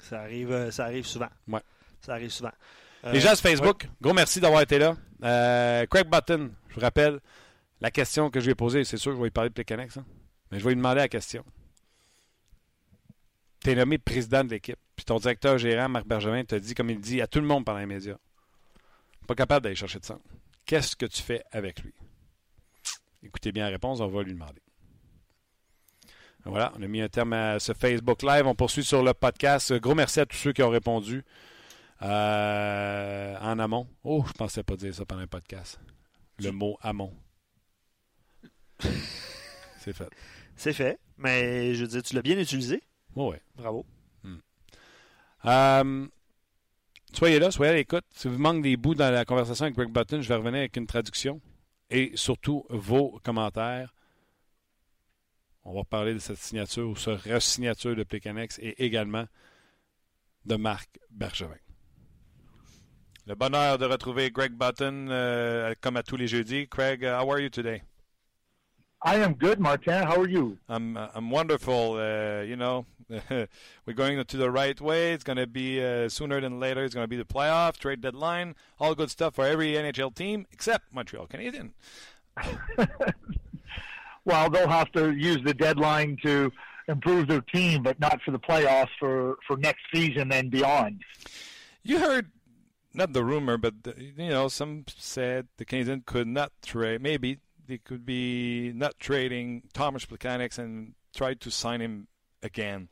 Ça arrive, euh, ça arrive souvent. Ouais. Ça arrive souvent. Les Euh, gens sur Facebook, gros merci d'avoir été là. Euh, Craig Button, je vous rappelle, la question que je lui ai posée, c'est sûr que je vais lui parler de Plecanex, hein, mais je vais lui demander la question. Tu es nommé président de l'équipe, ton directeur gérant, Marc Bergevin, t'a dit, comme il dit à tout le monde pendant les médias, pas capable d'aller chercher de sang. Qu'est-ce que tu fais avec lui? Écoutez bien la réponse, on va lui demander. Voilà, on a mis un terme à ce Facebook Live. On poursuit sur le podcast. Gros merci à tous ceux qui ont répondu euh, en amont. Oh, je pensais pas dire ça pendant un podcast. Le mot amont. C'est fait. C'est fait. Mais je veux dire, tu l'as bien utilisé. Oh, ouais. Bravo. Euh, soyez là, soyez à l'écoute. Si vous manque des bouts dans la conversation avec Greg Button, je vais revenir avec une traduction et surtout vos commentaires. On va parler de cette signature ou ce re-signature de Plecanex et également de Marc Bergevin. Le bonheur de retrouver Greg Button euh, comme à tous les jeudis. Craig, how are you today? I am good, Martin. How are you? I'm uh, I'm wonderful. Uh, you know, we're going to the right way. It's going to be uh, sooner than later. It's going to be the playoff, trade deadline, all good stuff for every NHL team except Montreal Canadiens. Well, they'll have to use the deadline to improve their team, but not for the playoffs for, for next season and beyond. You heard not the rumor, but the, you know, some said the Canadiens could not trade. Maybe they could be not trading Thomas Plekanec and try to sign him again.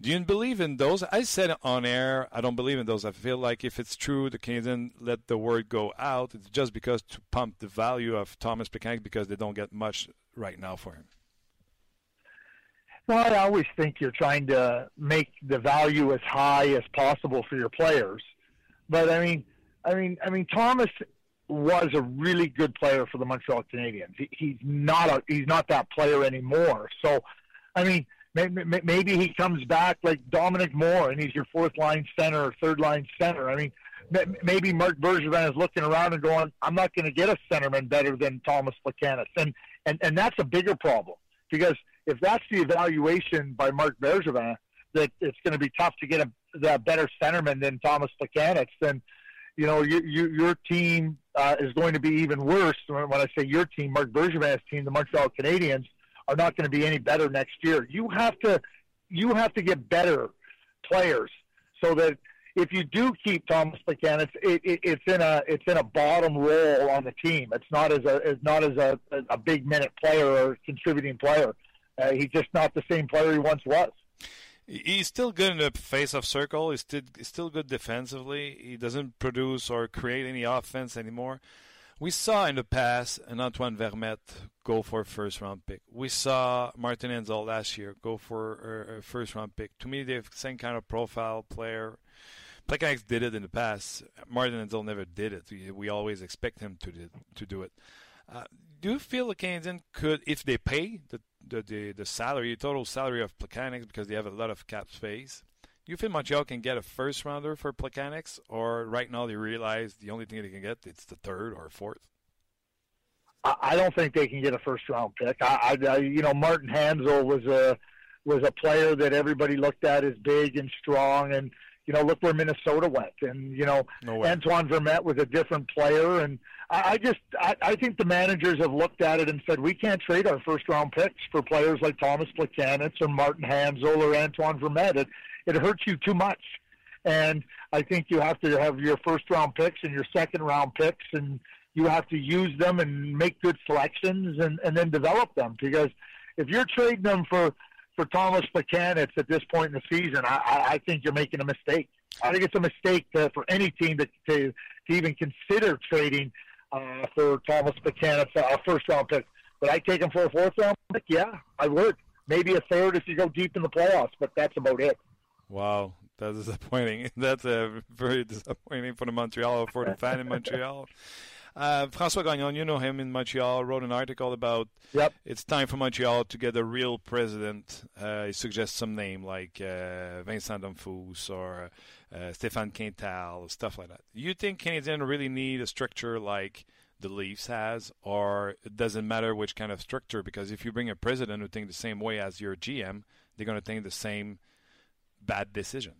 Do you believe in those? I said on air. I don't believe in those. I feel like if it's true, the Canadiens let the word go out. It's just because to pump the value of Thomas Plekanec because they don't get much right now for him. Well, I always think you're trying to make the value as high as possible for your players. But I mean, I mean, I mean, Thomas was a really good player for the Montreal Canadiens. He, he's not a he's not that player anymore. So, I mean, maybe, maybe he comes back like Dominic Moore and he's your fourth line center or third line center. I mean, maybe Mark Bergevin is looking around and going, "I'm not going to get a centerman better than Thomas Placanis," and and and that's a bigger problem because if that's the evaluation by Mark Bergevin that it's going to be tough to get a, a better centerman than Thomas Placanis, then you know you, you, your team uh, is going to be even worse. When I say your team, Mark Bergevin's team, the Montreal Canadiens, are not going to be any better next year. You have to you have to get better players so that if you do keep Thomas Placanis, it, it, it's in a it's in a bottom role on the team. It's not as a as not as a, a big minute player or contributing player. Uh, he's just not the same player he once was. He's still good in the face-off circle. He's still, he's still good defensively. He doesn't produce or create any offense anymore. We saw in the past an Antoine Vermette go for a first-round pick. We saw Martin Enzel last year go for a, first-round pick. To me, they have the same kind of profile player. Plekanec did it in the past. Martin Enzel never did it. We, always expect him to do, to do it. Uh, do you feel the Canadiens could, if they pay the the, the, the salary, total salary of Plekanec, because they have a lot of cap space, you think Montreal can get a first rounder for Plekanec, or right now they realize the only thing they can get it's the third or fourth? I don't think they can get a first round pick. I, I you know, Martin Hanzal was a was a player that everybody looked at as big and strong, and you know, look where Minnesota went, and you know, No Antoine Vermette was a different player, and I, just I, I think the managers have looked at it and said we can't trade our first round picks for players like Thomas Plekanec or Martin Hanzal or Antoine Vermette. It it hurts you too much, and I think you have to have your first round picks and your second round picks, and you have to use them and make good selections and and then develop them because if you're trading them for for Thomas Plekanec at this point in the season, I, I think you're making a mistake. I think it's a mistake to, for any team to, to, to even consider trading uh, for Thomas Plekanec, a first round pick. Would I take him for a fourth round pick? Yeah, I would. Maybe a third if you go deep in the playoffs, but that's about it. Wow, that's disappointing. That's uh, very disappointing for the Montreal, for the fan in Montreal. Uh, François Gagnon, you know him in Montreal, wrote an article about Yep. it's time for Montreal to get a real president. Uh, he suggests some name like uh, Vincent Dumfous or uh, Stéphane Quintal, stuff like that. You think Canadians really need a structure like the Leafs has, or it doesn't matter which kind of structure? Because if you bring a president who thinks the same way as your GM, they're going to think the same bad decision.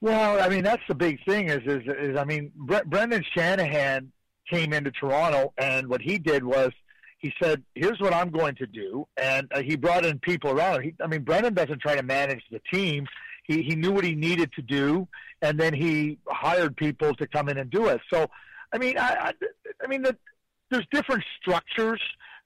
Well, I mean that's the big thing is is, is I mean Bre- Brendan Shanahan came into Toronto and what he did was he said, "Here's what I'm going to do," and uh, he brought in people around. He, I mean, Brendan doesn't try to manage the team. He he knew what he needed to do, and then he hired people to come in and do it. So, I mean, I I, I mean, the, there's different structures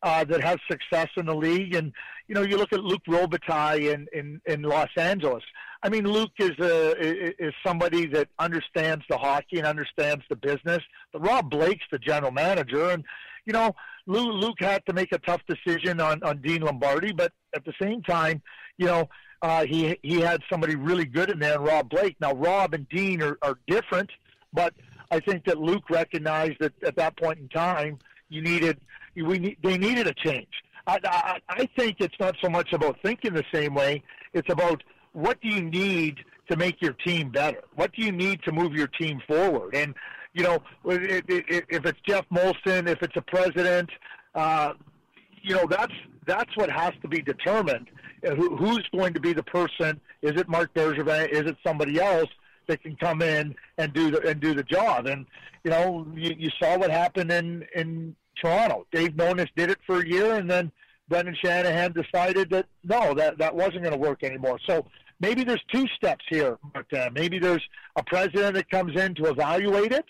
uh, that have success in the league, and you know, you look at Luke Robitaille in in in Los Angeles. I mean, Luke is a is somebody that understands the hockey and understands the business. But Rob Blake's the general manager, and you know, Luke, Luke had to make a tough decision on on Dean Lombardi, but at the same time, you know, uh, he he had somebody really good in there, Rob Blake. Now, Rob and Dean are, are different, but I think that Luke recognized that at that point in time, you needed we need, they needed a change. I, I, I think it's not so much about thinking the same way; it's about what do you need to make your team better? What do you need to move your team forward? And you know, it, it, it, if it's Jeff Molson, if it's a president, uh, you know, that's that's what has to be determined. Uh, Who, who's going to be the person? Is it Mark Bergevin? Is it somebody else that can come in and do the and do the job? And you know, you, you saw what happened in in Toronto. Dave Nonis did it for a year, and then Brendan Shanahan decided that no, that that wasn't going to work anymore. So maybe there's two steps here, but uh, maybe there's a president that comes in to evaluate it,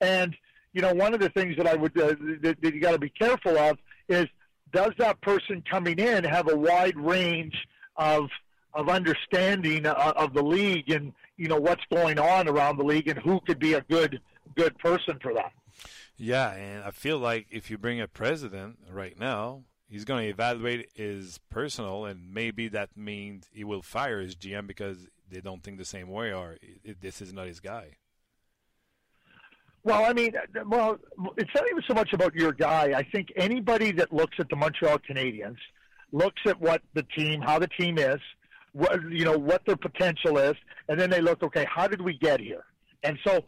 and you know one of the things that I would uh, that, that you got to be careful of is does that person coming in have a wide range of of understanding of, of the league and you know what's going on around the league and who could be a good good person for that. Yeah, and I feel like if you bring a president right now, he's going to evaluate his personal, and maybe that means he will fire his GM because they don't think the same way, or this is not his guy. Well, I mean, uh, well, it's not even so much about your guy. I think anybody that looks at the Montreal Canadiens looks at what the team, how the team is, what you know, what their potential is, and then they look, okay, how did we get here? And so,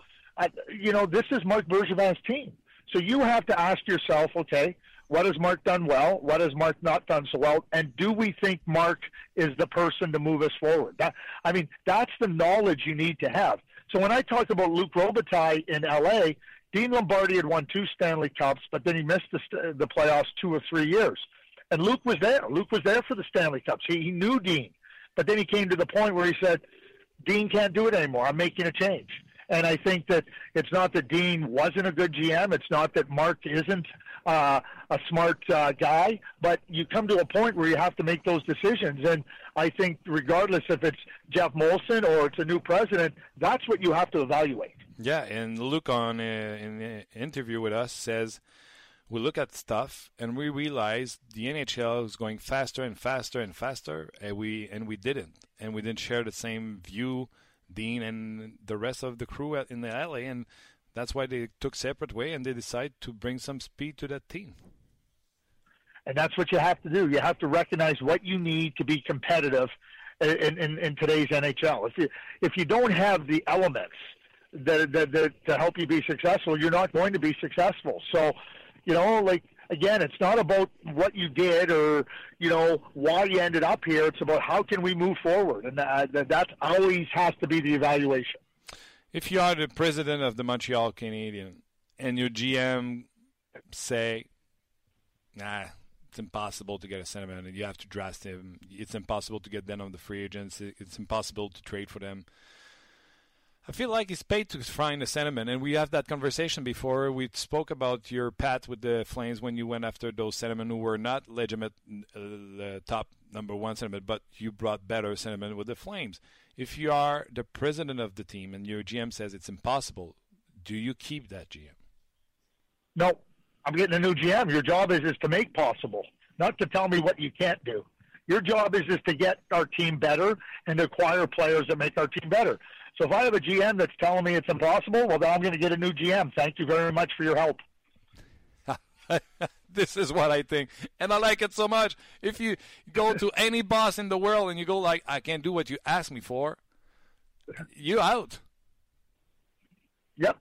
You know, this is Mark Bergevin's team. So you have to ask yourself, okay, what has Mark done well? What has Mark not done so well? And do we think Mark is the person to move us forward? That, I mean, that's the knowledge you need to have. So when I talked about Luke Robitaille in LA, Dean Lombardi had won two Stanley Cups, but then he missed the, the playoffs two or three years. And Luke was there. Luke was there for the Stanley Cups. He, he knew Dean. But then he came to the point where he said, Dean can't do it anymore. I'm making a change. And I think that it's not that Dean wasn't a good GM. It's not that Mark isn't uh, a smart uh, guy. But you come to a point where you have to make those decisions. And I think, regardless if it's Jeff Molson or it's a new president, that's what you have to evaluate. Yeah, and Luke on uh, in the interview with us says we look at stuff and we realize the NHL is going faster and faster and faster, and we and we didn't, and we didn't share the same view, Dean and the rest of the crew in the alley, and that's why they took separate way and they decided to bring some speed to that team. And that's what you have to do. You have to recognize what you need to be competitive in, in, in today's NHL. If you if you don't have the elements that, that, that to help you be successful, you're not going to be successful. So, you know, like again, it's not about what you did or you know why you ended up here. It's about how can we move forward, and uh, that, that always has to be the evaluation. If you are the president of the Montreal Canadiens and your GM say, "Nah, it's impossible to get a and you have to draft him. It's impossible to get them on the free agents. It's impossible to trade for them." I feel like it's paid to find a sentiment, and we have that conversation before. We spoke about your path with the Flames when you went after those sentiment who were not legitimate, uh, top number one sentiment, but you brought better sentiment with the Flames. If you are the president of the team and your GM says it's impossible, do you keep that GM? No, I'm getting a new GM. Your job is is to make possible, not to tell me what you can't do. Your job is is to get our team better and acquire players that make our team better. So if I have a GM that's telling me it's impossible, well, then I'm going to get a new GM. Thank you very much for your help. this is what I think, and I like it so much. If you go to any boss in the world and you go like, "I can't do what you asked me for," you out. Yep.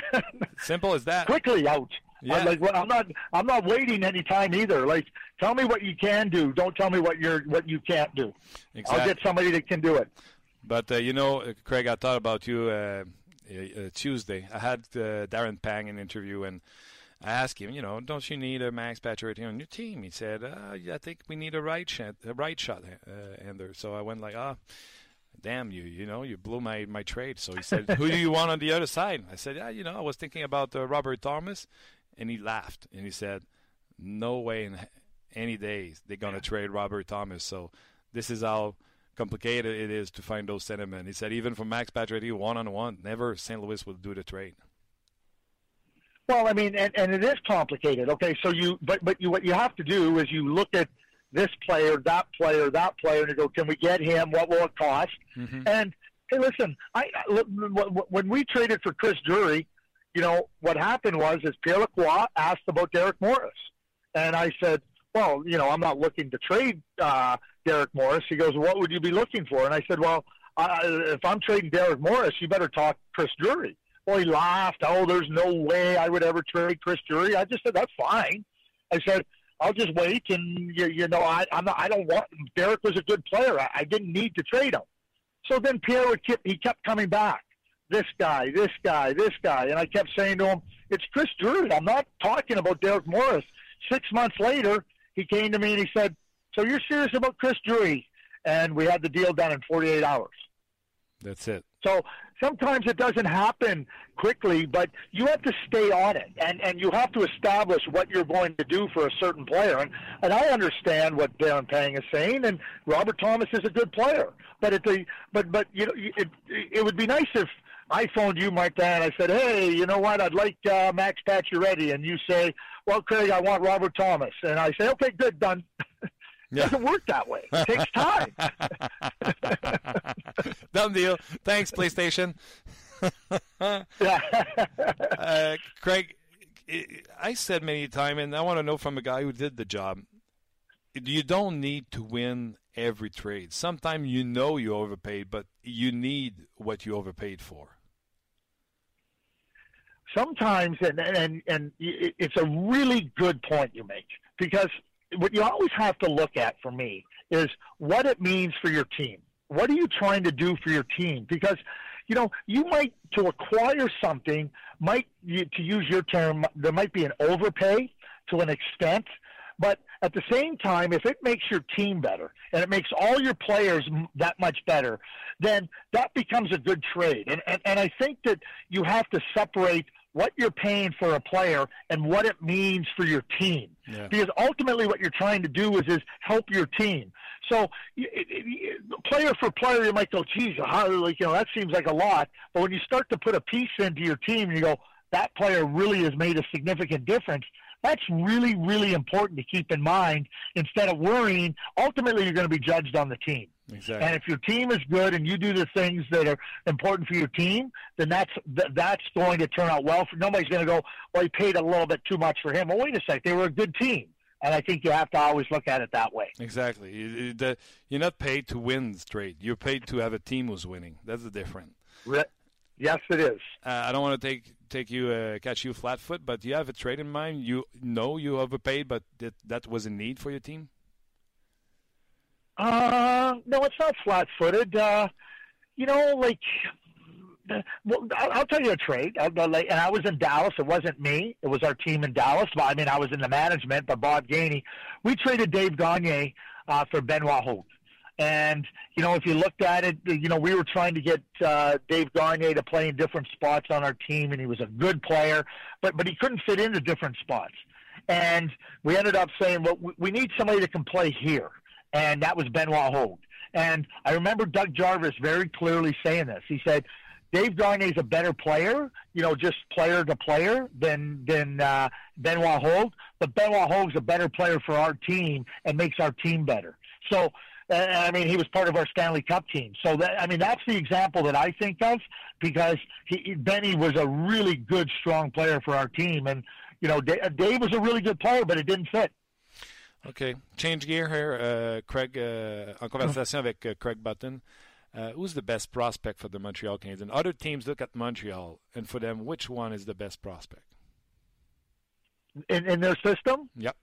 Simple as that. Quickly out. Yeah. I'm like, well, I'm not. I'm not waiting any time either. Like, tell me what you can do. Don't tell me what you're what you can't do. Exactly. I'll get somebody that can do it. But uh, you know, uh, Craig, I thought about you uh, uh, Tuesday. I had uh, Darren Pang in an interview, and I asked him, you know, don't you need a Max Pacioretty on your team? He said, uh, I think we need a right shot, a right shot ender. So I went like, ah. Oh, damn you, you know, you blew my, my trade. So he said, who do you want on the other side? I said, yeah, you know, I was thinking about Robert Thomas. And he laughed and he said, no way in any days they're going to trade Robert Thomas. So this is how complicated it is to find those centermen. He said even for Max Pacioretty one on one, never St. Louis would do the trade. Well, I mean, and, and it is complicated. Okay, so you, but but you, what you have to do is you look at this player, that player, that player, and you go, can we get him? What will it cost? Mm-hmm. And hey, listen, I when we traded for Chris Drury, you know what happened was is Pierre Lacroix asked about Derek Morris, and I said, well, you know, I'm not looking to trade uh, Derek Morris. He goes, what would you be looking for? And I said, well, I, if I'm trading Derek Morris, you better talk Chris Drury. Well, he laughed. Oh, there's no way I would ever trade Chris Drury. I just said that's fine. I said I'll just wait, and you, you know I I'm not, I don't want Derek was a good player. I, I didn't need to trade him. So then Pierre would keep, he kept coming back. This guy, this guy, this guy, and I kept saying to him, "It's Chris Drury. I'm not talking about Derek Morris." Six months later, he came to me and he said, so you're serious about Chris Drury? And we had the deal done in 48 hours. That's it. So sometimes it doesn't happen quickly, but you have to stay on it, and and you have to establish what you're going to do for a certain player. And and I understand what Darren Pang is saying, and Robert Thomas is a good player, but at the but but you know it it would be nice if I phoned you, Mike, and I said, hey, you know what? I'd like uh, Max Pacioretty, and you say, well, Craig, I want Robert Thomas, and I say, okay, good, done. Yeah. doesn't work that way. It takes time. Done deal. Thanks, PlayStation. yeah. uh, Craig, I said many times, and I want to know from a guy who did the job. You don't need to win every trade. Sometimes you know you overpaid, but you need what you overpaid for. Sometimes, and and and it's a really good point you make because what you always have to look at for me is what it means for your team. What are you trying to do for your team? Because, you know, you might to acquire something might to use your term there might be an overpay to an extent, but at the same time, if it makes your team better and it makes all your players that much better, then that becomes a good trade. And, and, and I think that you have to separate what you're paying for a player and what it means for your team. Yeah. Because ultimately, what you're trying to do is is help your team. So, it, it, player for player, you might go, "Geez, how, like you know, that seems like a lot." But when you start to put a piece into your team, you go, "That player really has made a significant difference." That's really, really important to keep in mind instead of worrying. Ultimately, you're going to be judged on the team. Exactly. And if your team is good and you do the things that are important for your team, then that's that's going to turn out well. For nobody's going to go, well, he paid a little bit too much for him. Well, wait a sec, they were a good team. And I think you have to always look at it that way. Exactly. You're not paid to win straight. You're paid to have a team who's winning. That's the difference. Yes, it is. Uh, I don't want to take take you uh, catch you flat foot, but do you have a trade in mind. You know you overpaid, but that that was a need for your team. Uh, no, it's not flat footed. Uh, you know, like well, I'll, tell you a trade. and I was in Dallas. It wasn't me. It was our team in Dallas. I mean, I was in the management, but Bob Gainey. We traded Dave Gagne uh, for Benoit Hogue. And, you know, if you looked at it, you know, we were trying to get uh, Dave Garnier to play in different spots on our team, and he was a good player, but, but he couldn't fit into different spots. And we ended up saying, well, we need somebody that can play here. And that was Benoit Hogue. And I remember Doug Jarvis very clearly saying this. He said, Dave Gagne is a better player, you know, just player to player than than uh, Benoit Hogue. But Benoit Hogue's a better player for our team and makes our team better. So, uh, I mean, he was part of our Stanley Cup team. So, that, I mean, that's the example that I think of because he, Benny was a really good, strong player for our team, and you know, Dave was a really good player, but it didn't fit. OK. Change gear here. Uh, Craig, uh, en conversation avec uh, Craig Button. Uh, who's the best prospect for the Montreal Canadiens? And other teams look at Montreal, and for them, which one is the best prospect? In, in their system? Yep.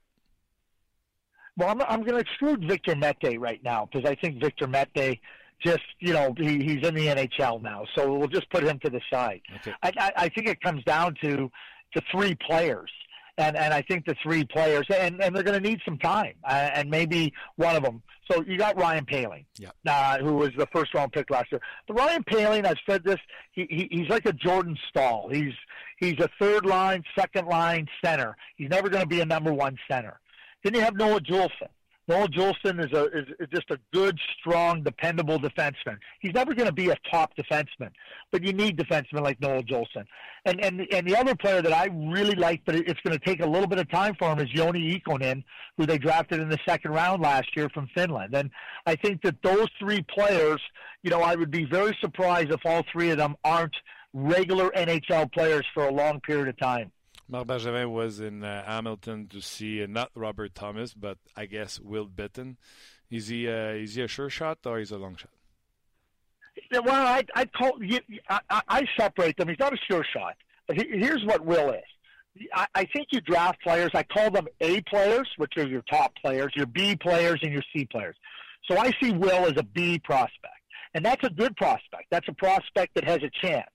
Well, I'm, I'm going to exclude Victor Mete right now because I think Victor Mete just, you know, he, he's in the NHL now. So we'll just put him to the side. Okay. I, I, I think it comes down to, to three players and and I think the three players, and and they're going to need some time, uh, and maybe one of them. So you got Ryan Poehling, yeah, uh, who was the first round pick last year. But Ryan Poehling, I've said this, he, he he's like a Jordan Staal. He's he's a third line, second line center. He's never going to be a number one center. Then you have Noah Juulsen. Noel Juulsen is a is, is just a good, strong, dependable defenseman. He's never going to be a top defenseman, but you need defensemen like Noel Juulsen. And and and the other player that I really like, but it's going to take a little bit of time for him, is Joni Ikonen, who they drafted in the second round last year from Finland. And I think that those three players, you know, I would be very surprised if all three of them aren't regular NHL players for a long period of time. Marc Bergevin was in uh, Hamilton to see uh, not Robert Thomas, but I guess Will Bitton. Is he uh, is he a sure shot or is he a long shot? Well, I I call I, I separate them. He's not a sure shot, but he, here's what Will is. I think you draft players. I call them A players, which are your top players, your B players, and your C players. So I see Will as a B prospect, and that's a good prospect. That's a prospect that has a chance.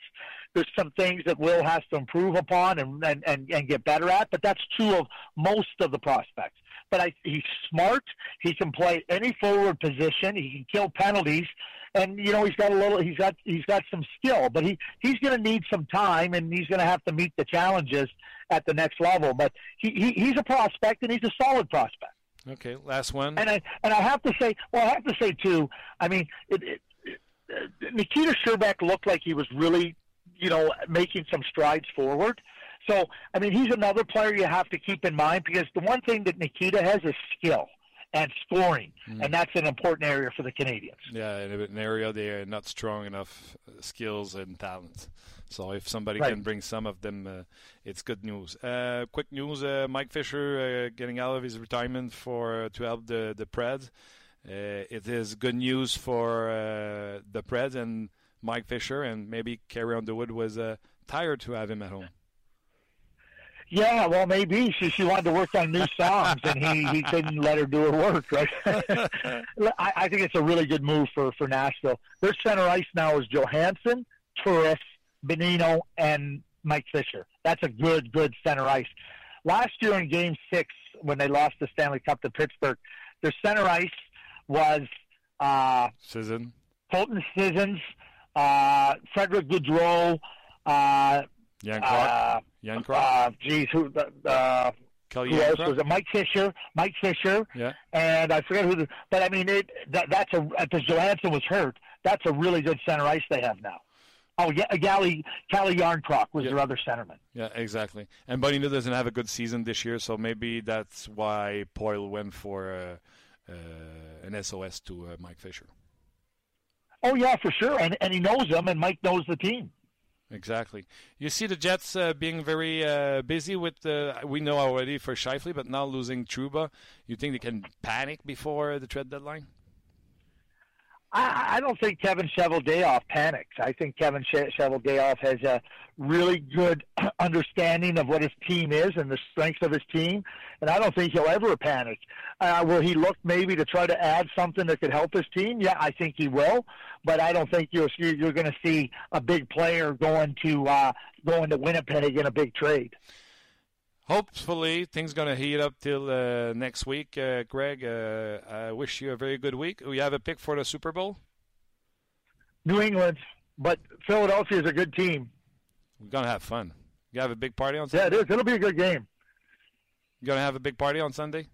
There's some things that Will has to improve upon and, and, and, and get better at, but that's true of most of the prospects. But I, he's smart. He can play any forward position. He can kill penalties, and you know he's got a little. He's got he's got some skill, but he he's going to need some time, and he's going to have to meet the challenges at the next level. But he, he he's a prospect, and he's a solid prospect. Okay, last one. And I and I have to say, well, I have to say too. I mean, it, it, it, Nikita Scherbak looked like he was really you know, making some strides forward. So, I mean, he's another player you have to keep in mind because the one thing that Nikita has is skill and scoring, mm. and that's an important area for the Canadians. Yeah, in an area they're not strong enough uh, skills and talent. So if somebody right. can bring some of them, uh, it's good news. Uh, quick news: uh, Mike Fisher uh, getting out of his retirement for uh, to help the the Preds. it is good news for the Preds and Mike Fisher, and maybe Carrie Underwood was uh, tired to have him at home. Yeah, well, maybe she she wanted to work on new songs, and he he couldn't let her do her work. Right? I, I think it's a really good move for for Nashville. Their center ice now is Johansson, Turris, Benino, and Mike Fisher. That's a good good center ice. Last year in Game Six, when they lost the Stanley Cup to Pittsburgh, their center ice was uh, Sisson, Colton Sissons, uh, Frederick Gaudreau, uh, Jan Uh, Jan Uh, geez, who, uh, Kelly who else was it? Mike Fisher, Mike Fisher, yeah, and I forget who. The, but I mean, it, that, that's a because Johansson was hurt. That's a really good center ice they have now. Oh, yeah, Gally, Calle Jarnkrok was yeah. their other centerman. Yeah, exactly. And Bonino doesn't have a good season this year, so maybe that's why Poile went for uh, uh, an SOS to uh, Mike Fisher. Oh yeah, for sure, and and he knows them, and Mike knows the team. Exactly. You see the Jets uh, being very uh, busy with, uh, we know already for Shifley, but now losing Truba. You think they can panic before the trade deadline? I, I don't think Kevin Cheveldayoff panics. I think Kevin che- Cheveldayoff has a really good understanding of what his team is and the strengths of his team, and I don't think he'll ever panic. Uh, will he look maybe to try to add something that could help his team? Yeah, I think he will, but I don't think you're you're going to see a big player going to uh, going to Winnipeg in a big trade. Hopefully, things going to heat up till uh, next week. Uh, Greg, uh, I wish you a very good week. We have a pick for the Super Bowl. New England, but Philadelphia is a good team. We're going to have fun. You have a big party on Sunday. Yeah, it is. It'll be a good game. You going to have a big party on Sunday?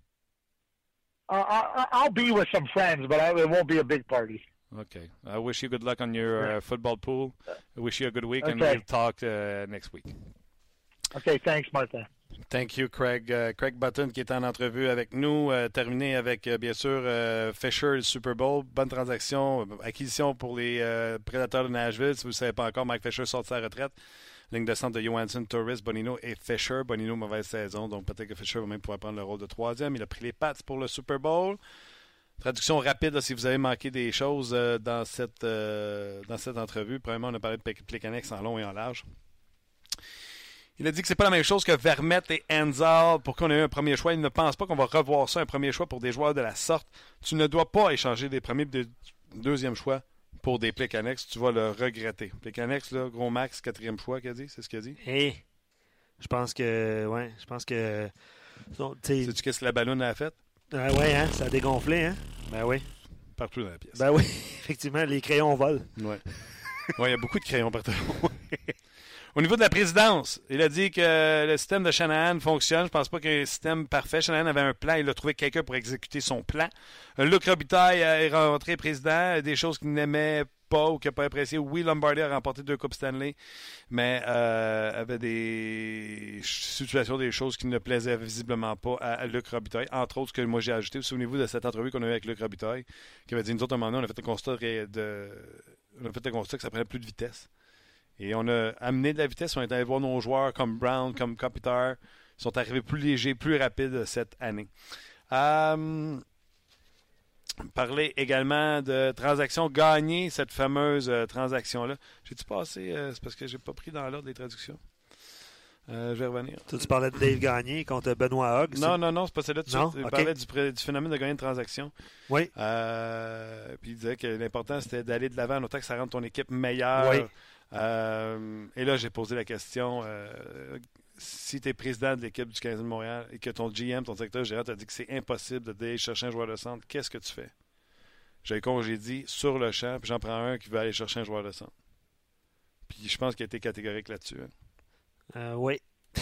Uh, I, I'll be with some friends, but I, it won't be a big party. Okay. I wish you good luck on your uh, football pool. I wish you a good week, and we'll talk uh, next week. Okay, thanks, Martin. Thank you, Craig. Euh, Craig Button qui est en entrevue avec nous. Euh, terminé avec, euh, bien sûr, Fisher, le Super Bowl. Bonne transaction. Acquisition pour les Prédateurs de Nashville. Si vous ne savez pas encore, Mike Fisher sort de sa retraite. Ligne de centre de Johansson, Torres, Bonino et Fisher. Bonino, mauvaise saison. Donc peut-être que Fisher va même pouvoir prendre le rôle de troisième. Il a pris les Pats pour le Super Bowl. Traduction rapide, si vous avez manqué des choses dans, cette, dans cette entrevue. Premièrement, on a parlé de Plekanex en long et en large. Il a dit que c'est pas la même chose que Vermette et Enzal pour qu'on ait eu un premier choix. Il ne pense pas qu'on va revoir ça, un premier choix pour des joueurs de la sorte. Tu ne dois pas échanger des premiers et des deuxièmes choix pour des Plekanex. Tu vas le regretter. Plekanex, là, gros max, quatrième choix, qu'il a dit? C'est ce qu'il a dit? Hey, je pense que, ouais, je pense que, Sais-tu qu'est-ce que la ballonne a fait? ah ouais, hein, ça a dégonflé, hein? Ben oui, Partout dans la pièce. ben oui, effectivement, les crayons volent. Ouais. Ouais, il y a beaucoup de crayons partout. Au niveau de la présidence, il a dit que le système de Shanahan fonctionne. Je pense pas qu'il y ait un système parfait. Shanahan avait un plan. Il a trouvé quelqu'un pour exécuter son plan. Luc Robitaille euh, est rentré président. Des choses qu'il n'aimait pas ou qu'il n'a pas apprécié. Oui, Lombardi a remporté deux Coupes Stanley, mais euh, avait des situations, des choses qui ne plaisaient visiblement pas à, Luc Robitaille. Entre autres, ce que moi j'ai ajouté. Vous souvenez-vous de cette entrevue qu'on a eue avec Luc Robitaille, qui avait dit, nous autres, à un moment donné, on a fait un constat on a fait un constat que ça prenait plus de vitesse. Et on a amené de la vitesse. On est allé voir nos joueurs comme Brown, comme Kopitar. Ils sont arrivés plus légers, plus rapides cette année. Euh, parler également de transactions gagnées, cette fameuse euh, transaction-là. J'ai-tu passé? euh, c'est parce que j'ai pas pris dans l'ordre des traductions? Je vais revenir. Tu parlais de Dave Gagné contre Benoît Hogg. Non, non, non, c'est pas celle-là. de Ok. parlait du, phénomène de gagner une transaction. Oui. Puis il disait que l'important, c'était d'aller de l'avant, autant que ça rende ton équipe meilleure. Oui. Euh, et là, j'ai posé la question euh, si tu es président de l'équipe du Canadien de Montréal et que ton GM, ton directeur général, t'a dit que c'est impossible d'aller chercher un joueur de centre, qu'est-ce que tu fais? J'ai congédié sur le champ, puis j'en prends un qui veut aller chercher un joueur de centre. Puis je pense qu'il a été catégorique là-dessus. hein. Euh, oui.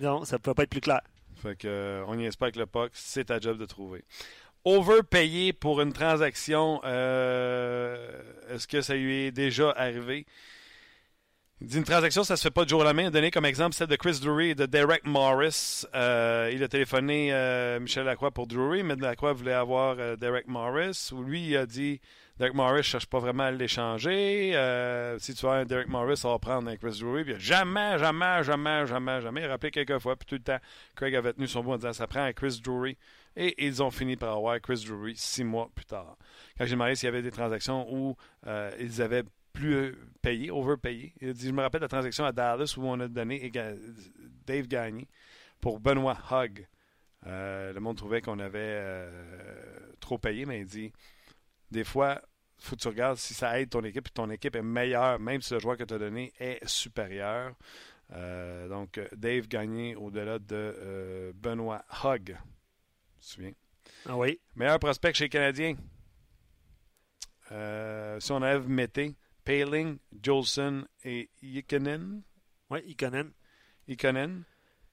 non, ça ne peut pas être plus clair. Fait que, on pas avec le POC, c'est ta job de trouver. Overpayé pour une transaction, euh, est-ce que ça lui est déjà arrivé? Il dit une transaction, ça se fait pas du jour au lendemain. Il a donné comme exemple celle de Chris Drury et de Derek Morris. Euh, il a téléphoné euh, Michel Lacroix pour Drury, mais Lacroix voulait avoir euh, Derek Morris. Lui, il a dit Derek Morris, je cherche pas vraiment à l'échanger. Si tu as un Derek Morris, ça va prendre un Chris Drury. Puis jamais, jamais, jamais, jamais, jamais. Il a rappelé quelques fois. Puis tout le temps, Craig avait tenu son bout en disant ça prend un Chris Drury. Et ils ont fini par avoir Chris Drury six mois plus tard. Quand j'ai demandé s'il y avait des transactions où ils avaient plus euh, payé, overpayé. Il a dit, je me rappelle la transaction à Dallas où on a donné Dave Gagné pour Benoît Hogg. Euh, le monde trouvait qu'on avait euh, trop payé, mais il dit des fois, il faut que tu regardes si ça aide ton équipe et ton équipe est meilleure, même si le joueur que tu as donné est supérieur. Euh, donc, Dave Gagné au-delà de Benoît Hogg. Tu te souviens? Ah oui. Meilleur prospect chez les Canadiens. Si on enlève Mété, Paling, Jolson et Ikonen? Oui, Ikonen. Ikonen.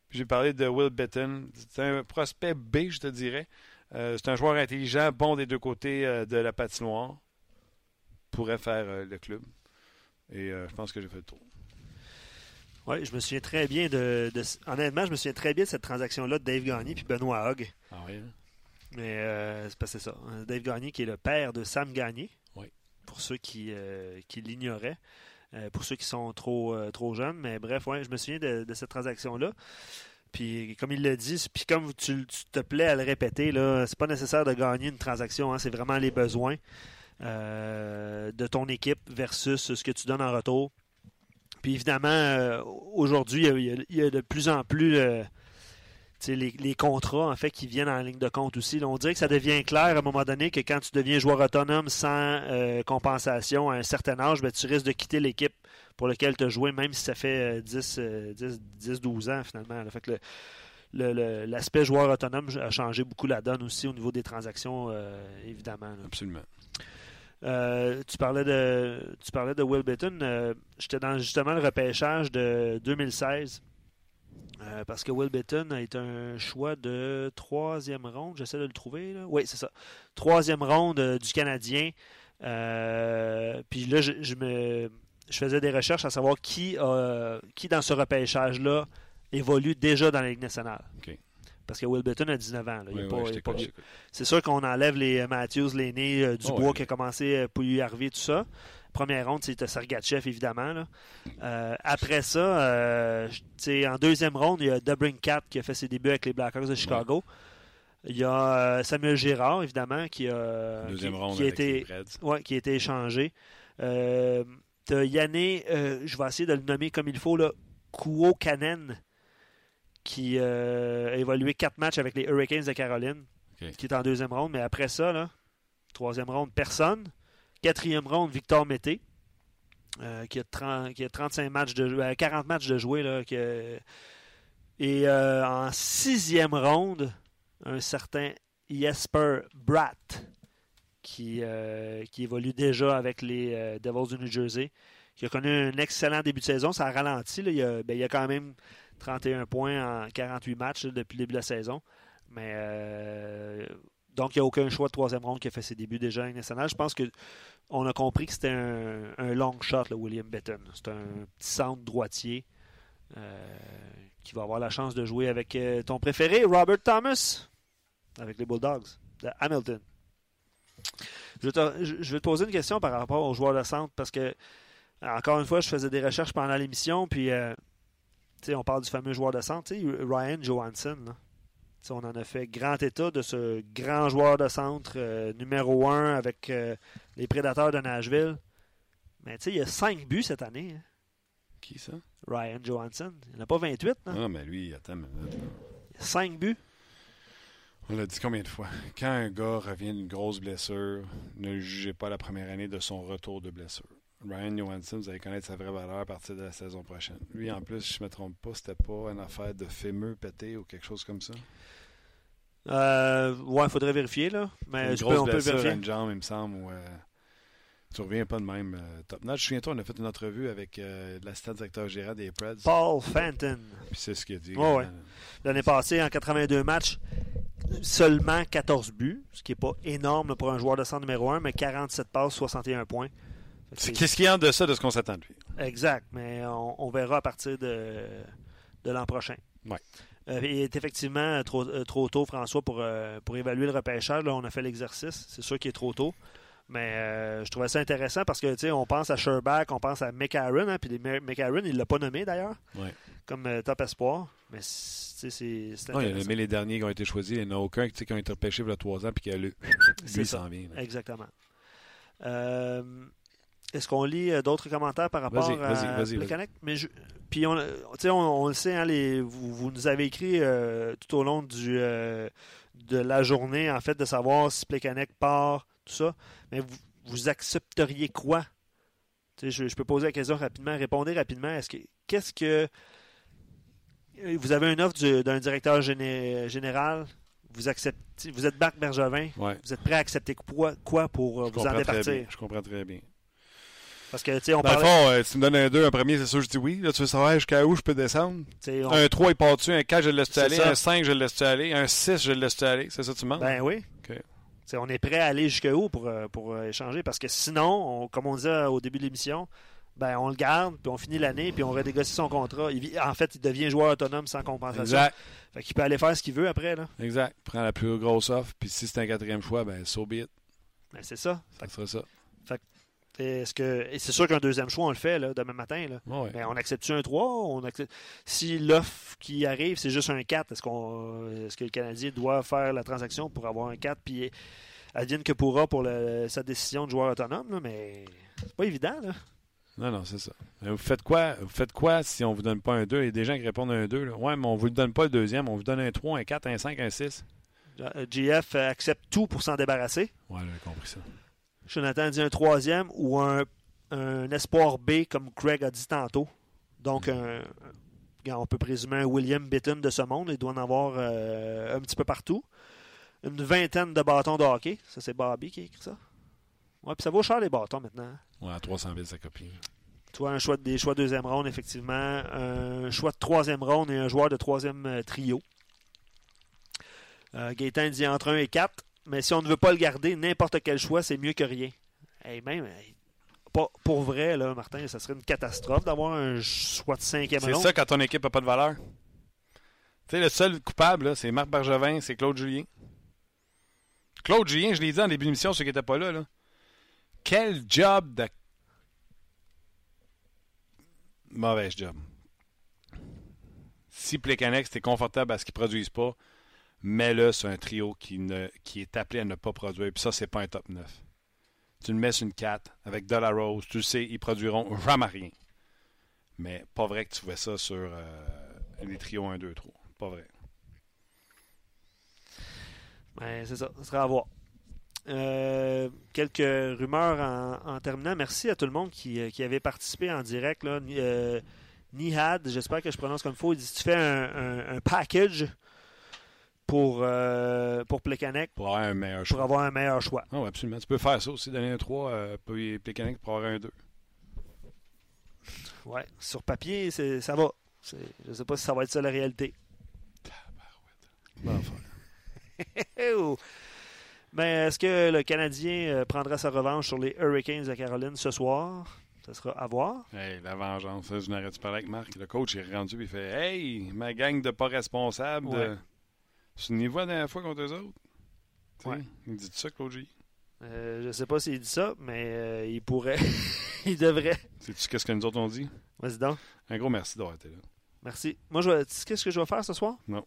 J'ai parlé de Will Bitton. C'est un prospect B, je te dirais. Euh, c'est un joueur intelligent, bon des deux côtés euh, de la patinoire. Pourrait faire euh, le club. Et je pense que j'ai fait le tour. Oui, je me souviens très bien de, de- Honnêtement, je me souviens très bien de cette transaction-là de Dave Gagné puis Benoît Hogg. Ah oui, Mais euh, c'est c'est ça. Dave Gagné, qui est le père de Sam Gagné. Pour ceux qui, euh, qui l'ignoraient. euh, pour ceux qui sont trop, euh, trop jeunes. Mais bref, ouais, je me souviens de, cette transaction-là. Puis comme il l'a dit, puis comme tu, te plais à le répéter, là, c'est pas nécessaire de gagner une transaction, hein, c'est vraiment les besoins de ton équipe versus ce que tu donnes en retour. Puis évidemment, aujourd'hui, il, y a- de plus en plus les, les contrats en fait qui viennent en ligne de compte aussi. Là, on dirait que ça devient clair à un moment donné que quand tu deviens joueur autonome sans euh, compensation à un certain âge, ben, tu risques de quitter l'équipe pour laquelle tu as joué, même si ça fait euh, 10, euh, 10, 10, 12 ans finalement. là. Fait que le- le- le- l'aspect joueur autonome a changé beaucoup la donne aussi au niveau des transactions, euh, évidemment. là. Absolument. Euh, tu parlais de tu parlais de Will Bitton. Euh, J'étais dans justement le repêchage de 2016. Euh, parce que Will Bitton a été un choix de troisième ronde. J'essaie de le trouver. là. Oui, c'est ça. Troisième ronde euh, du Canadien. Euh, puis là, je, je me, je faisais des recherches à savoir qui, qui dans ce repêchage-là évolue déjà dans la Ligue nationale. Parce que Will Bitton a 19 ans. est Oui, oui, est pas. C'est sûr qu'on enlève les Matthews, L'aîné, euh, Dubois Oh, qui a commencé pour lui arriver, tout ça. Première ronde, c'était Sergachev, évidemment. là. Euh, après ça, euh, en deuxième ronde, il y a Cat qui a fait ses débuts avec les Blackhawks de Chicago. Il y a euh, Samuel Girard, évidemment, qui a, Deuxième qui, ronde qui a été, les Reds. ouais, qui a été échangé. Euh, Yanné, je vais essayer de le nommer comme il faut, là, Kuo Kanen, qui a évolué quatre matchs avec les Hurricanes de Caroline, qui est en deuxième ronde. Mais après ça, là, troisième ronde, personne. Quatrième ronde, Victor Mété, euh, qui, a 30 qui a 35 matchs de euh, 40 matchs de jouer. Là, et euh, en sixième ronde, un certain Jesper Bratt, qui, euh, évolue déjà avec les euh, Devils du New Jersey, qui a connu un excellent début de saison. Ça a ralenti. là. Il, a, ben, a quand même 31 points en 48 matchs depuis le début de la saison. Mais euh, donc, il n'y a aucun choix de troisième ronde qui a fait ses débuts déjà nationale. Je pense qu'on a compris que c'était un, long shot, là, William Betton. C'est un petit centre droitier euh, qui va avoir la chance de jouer avec euh, ton préféré, Robert Thomas, avec les Bulldogs de Hamilton. Je vais, te, poser une question par rapport aux joueurs de centre parce que, encore une fois, je faisais des recherches pendant l'émission, puis euh, on parle du fameux joueur de centre, Ryan Johansson. On en a fait grand état de ce grand joueur de centre euh, numéro un avec euh, les Prédateurs de Nashville. Mais tu sais, il y a 5 buts cette année, hein, Qui ça? Ryan Johansson. Il n'y en a pas 28, non? Ah, mais lui, attends, mais là, 5 buts. On l'a dit combien de fois? Quand un gars revient d'une grosse blessure, ne jugez pas la première année de son retour de blessure. Ryan Johansson, vous allez connaître sa vraie valeur à partir de la saison prochaine. Lui, en plus, je ne me trompe pas, c'était pas une affaire de fémur pété ou quelque chose comme ça? Euh, ouais, il faudrait vérifier, là. Mais une je grosse peux- on peut vérifier. une jambe, il me semble. Où, euh, tu reviens pas de même euh, top notch. Souviens-toi, on a fait une entrevue avec euh, l'assistant directeur général des Preds. Paul Fenton. Puis c'est ce qu'il a dit. Ouais. L'année passée, en 82 matchs, seulement 14 buts, ce qui n'est pas énorme pour un joueur de centre numéro 1, mais 47 passes, 61 points. C'est- Qu'est-ce qu'il y a en deçà de ce qu'on s'attend de lui? Exact, mais on, on verra à partir de, de l'an prochain. Ouais. Euh, il est effectivement trop, euh, trop tôt, François, pour, euh, pour évaluer le repêchage. Là, on a fait l'exercice. C'est sûr qu'il est trop tôt. Mais euh, je trouvais ça intéressant parce que tu sais, on pense à Sherbach, on pense à McAaron, hein, puis McAaron, il ne l'a pas nommé d'ailleurs, Ouais. comme euh, top espoir. Mais c'est Non, il a nommé les derniers qui ont été choisis. Il n'y en a aucun qui ont été repêchés il y a trois ans puis qui a lu. C'est Lui, il s'en vient. là. Exactement. Euh, Est-ce qu'on lit euh, d'autres commentaires par rapport Vas-y, à vas-y? Mais je- puis on, on, on le sait, hein, les, vous, vous nous avez écrit euh, tout au long du, euh, de la journée, en fait, de savoir si Plekanec part, tout ça. Mais vous, vous accepteriez quoi? Je, je peux poser la question rapidement. Répondez rapidement. Est-ce que qu'est-ce que vous avez une offre du- d'un directeur géné- général? Vous acceptez, vous êtes Marc Bergevin. Ouais. Vous êtes prêt à accepter quoi, quoi pour euh, vous en bien. départir? je comprends très bien. Parce que, tu sais, on Dans le parlait... fond, euh, tu me donnes un 2, un premier, c'est sûr je dis oui. Là, tu veux savoir jusqu'à où je peux descendre? on- Un 3, il part dessus. Un 4, je le laisse aller? ça. Un 5, je le laisse aller? Un 6, je le laisse aller? C'est ça que tu demandes? Ben oui. On est prêt à aller jusqu'où pour, euh, pour euh, échanger? Parce que sinon, on- comme on disait au début de l'émission, ben on le garde, puis on finit l'année, puis on redégocie son contrat. Il vit- en fait, il devient joueur autonome sans compensation. Exact. Fait qu'il peut aller faire ce qu'il veut après. Là. Exact. Prends la plus grosse offre. Puis si c'est un quatrième choix, ben, so be it. Ben, c'est ça. Ça sera ça. Est-ce que, et c'est sûr qu'un deuxième choix, on le fait là, demain matin. Là. Ouais. Mais on accepte-tu un 3? On accepte... Si l'offre qui arrive, c'est juste un 4, est-ce, qu'on, est-ce que le Canadien doit faire la transaction pour avoir un 4 puis advienne que pourra pour le- sa décision de joueur autonome? là, mais c'est pas évident. Là. Non, non, c'est ça. Euh, Vous faites quoi Vous faites quoi si on vous donne pas un 2 Il y a des gens qui répondent un 2. Là. Ouais, mais on vous le donne pas le deuxième. On vous donne un 3, un 4, un 5, un 6. Euh, GF accepte tout pour s'en débarrasser. Ouais, j'ai compris ça. Jonathan dit un troisième ou un, un espoir B, comme Craig a dit tantôt. Donc, un- un- on peut présumer un William Bitton de ce monde. Il doit en avoir euh, un petit peu partout. Une vingtaine de bâtons de hockey. Ça, c'est Bobby qui a écrit ça. Ouais, puis ça vaut cher les bâtons maintenant. hein. Ouais, à 300 000 sa copie. Tu vois, un choix de- des choix de deuxième ronde, effectivement. Un choix de troisième ronde et un joueur de troisième euh, trio. Euh, Gaétan dit entre 1 et 4. Mais si on ne veut pas le garder, n'importe quel choix, c'est mieux que rien. Et même, hey, pas, pour vrai, là, Martin, ça serait une catastrophe d'avoir un choix de cinquième C'est ça quand ton équipe n'a pas de valeur. Tu sais, le seul coupable, c'est Marc Bergevin, c'est Claude Julien. Claude Julien, je l'ai dit en début d'émission, ceux qui n'étaient pas là, là. Quel job de. Mauvais job. Si Plecanex, t'es confortable à ce qu'ils produisent pas, mets-le sur un trio qui, ne, est appelé à ne pas produire. Puis ça, c'est pas un top 9. Tu le mets sur une 4 avec Rose, tu le sais, ils produiront jamais rien. Mais pas vrai que tu fais ça sur euh, les trios 1, 2, 3. Pas vrai. Ben, c'est ça, ça sera à voir. Euh, quelques rumeurs en, terminant. Merci à tout le monde qui, euh, avait participé en direct. Nihad, j'espère que je prononce comme il faut. Il dit Tu fais un package pour, euh, pour Plekanec Pour avoir un meilleur pour choix. avoir un meilleur choix. Ah absolument. Tu peux faire ça aussi, donner un 3, euh, puis Plecanex pour avoir un 2. Ouais, sur papier, ça va. Je ne sais pas si ça va être ça la réalité. Bon, enfin. Oh! Mais est-ce que le Canadien euh, prendra sa revanche sur les Hurricanes de Caroline ce soir? Ça sera à voir. Hey, la vengeance. Ça, je n'arrête pas avec Marc? Le coach est rendu et il fait Hey, ma gang de pas responsables, Ouais. de... souvenez-vous la dernière fois contre eux autres? Ouais. Il dit ça, Claude J. Euh, je ne sais pas s'il dit ça, mais euh, il pourrait. il devrait. Sais-tu qu'est-ce que nous autres on dit? Vas-y donc. Un gros merci d'avoir été là. Merci. Moi, je vais... tu sais qu'est-ce que je vais faire ce soir? Non.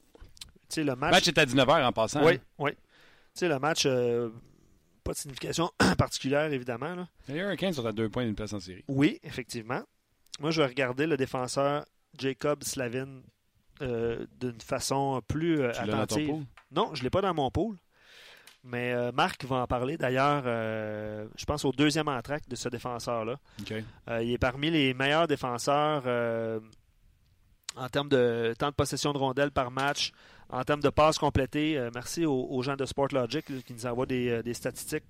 Tu sais, le Le match. match est à 19h en passant. Oui, hein? oui. Tu sais, le match, euh, pas de signification particulière, évidemment. là. Les Hurricanes sont à deux points d'une place en série. Oui, effectivement. Moi, je vais regarder le défenseur Jacob Slavin euh, d'une façon plus euh, Tu l'as dans ton attentive. pool? Non, je ne l'ai pas dans mon pool. Mais euh, Marc va en parler d'ailleurs, je pense, au deuxième entracte de ce défenseur-là. Il est parmi les meilleurs défenseurs en termes de temps de possession de rondelles par match, en termes de passes complétées. Merci aux, aux gens de Sport Logic qui nous envoient des, des statistiques.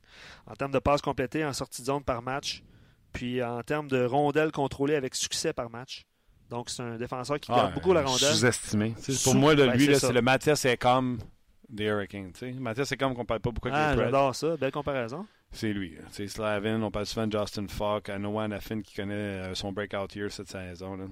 En termes de passes complétées en sortie de zone par match, puis en termes de rondelles contrôlées avec succès par match. Donc, c'est un défenseur qui garde beaucoup la rondelle. Ah, Sous-estimé. Pour moi, là, ben, lui, c'est là, ça. c'est le Mathias comme des Hurricanes. tu sais. Mathias c'est comme qu'on parle pas beaucoup avec Ah, j'adore ça. Belle comparaison. C'est lui. C'est Slavin, on parle souvent de Justin Falk, à Noah Nafin qui connaît euh, son breakout year cette saison. Là.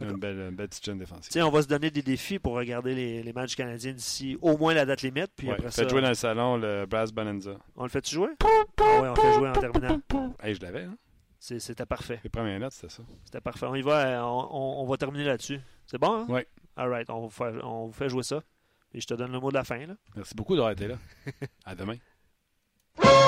Une belle, une belle petite jeune défensive. Tiens, on va se donner des défis pour regarder les, les matchs canadiens d'ici au moins la date limite. Puis Ouais, après Faites ça, jouer dans le salon le Brass Bonanza. on le fait-tu jouer? Ah ouais, on fait jouer en terminant. Hey, je l'avais, hein? C'était parfait. Les premières notes, c'était ça. C'était parfait. On y va, euh, on, on- on va terminer là-dessus. C'est bon, hein? Ouais. All right, on vous, fait, on vous fait jouer ça. Et je te donne le mot de la fin. Là. Merci beaucoup d'avoir été là. À demain.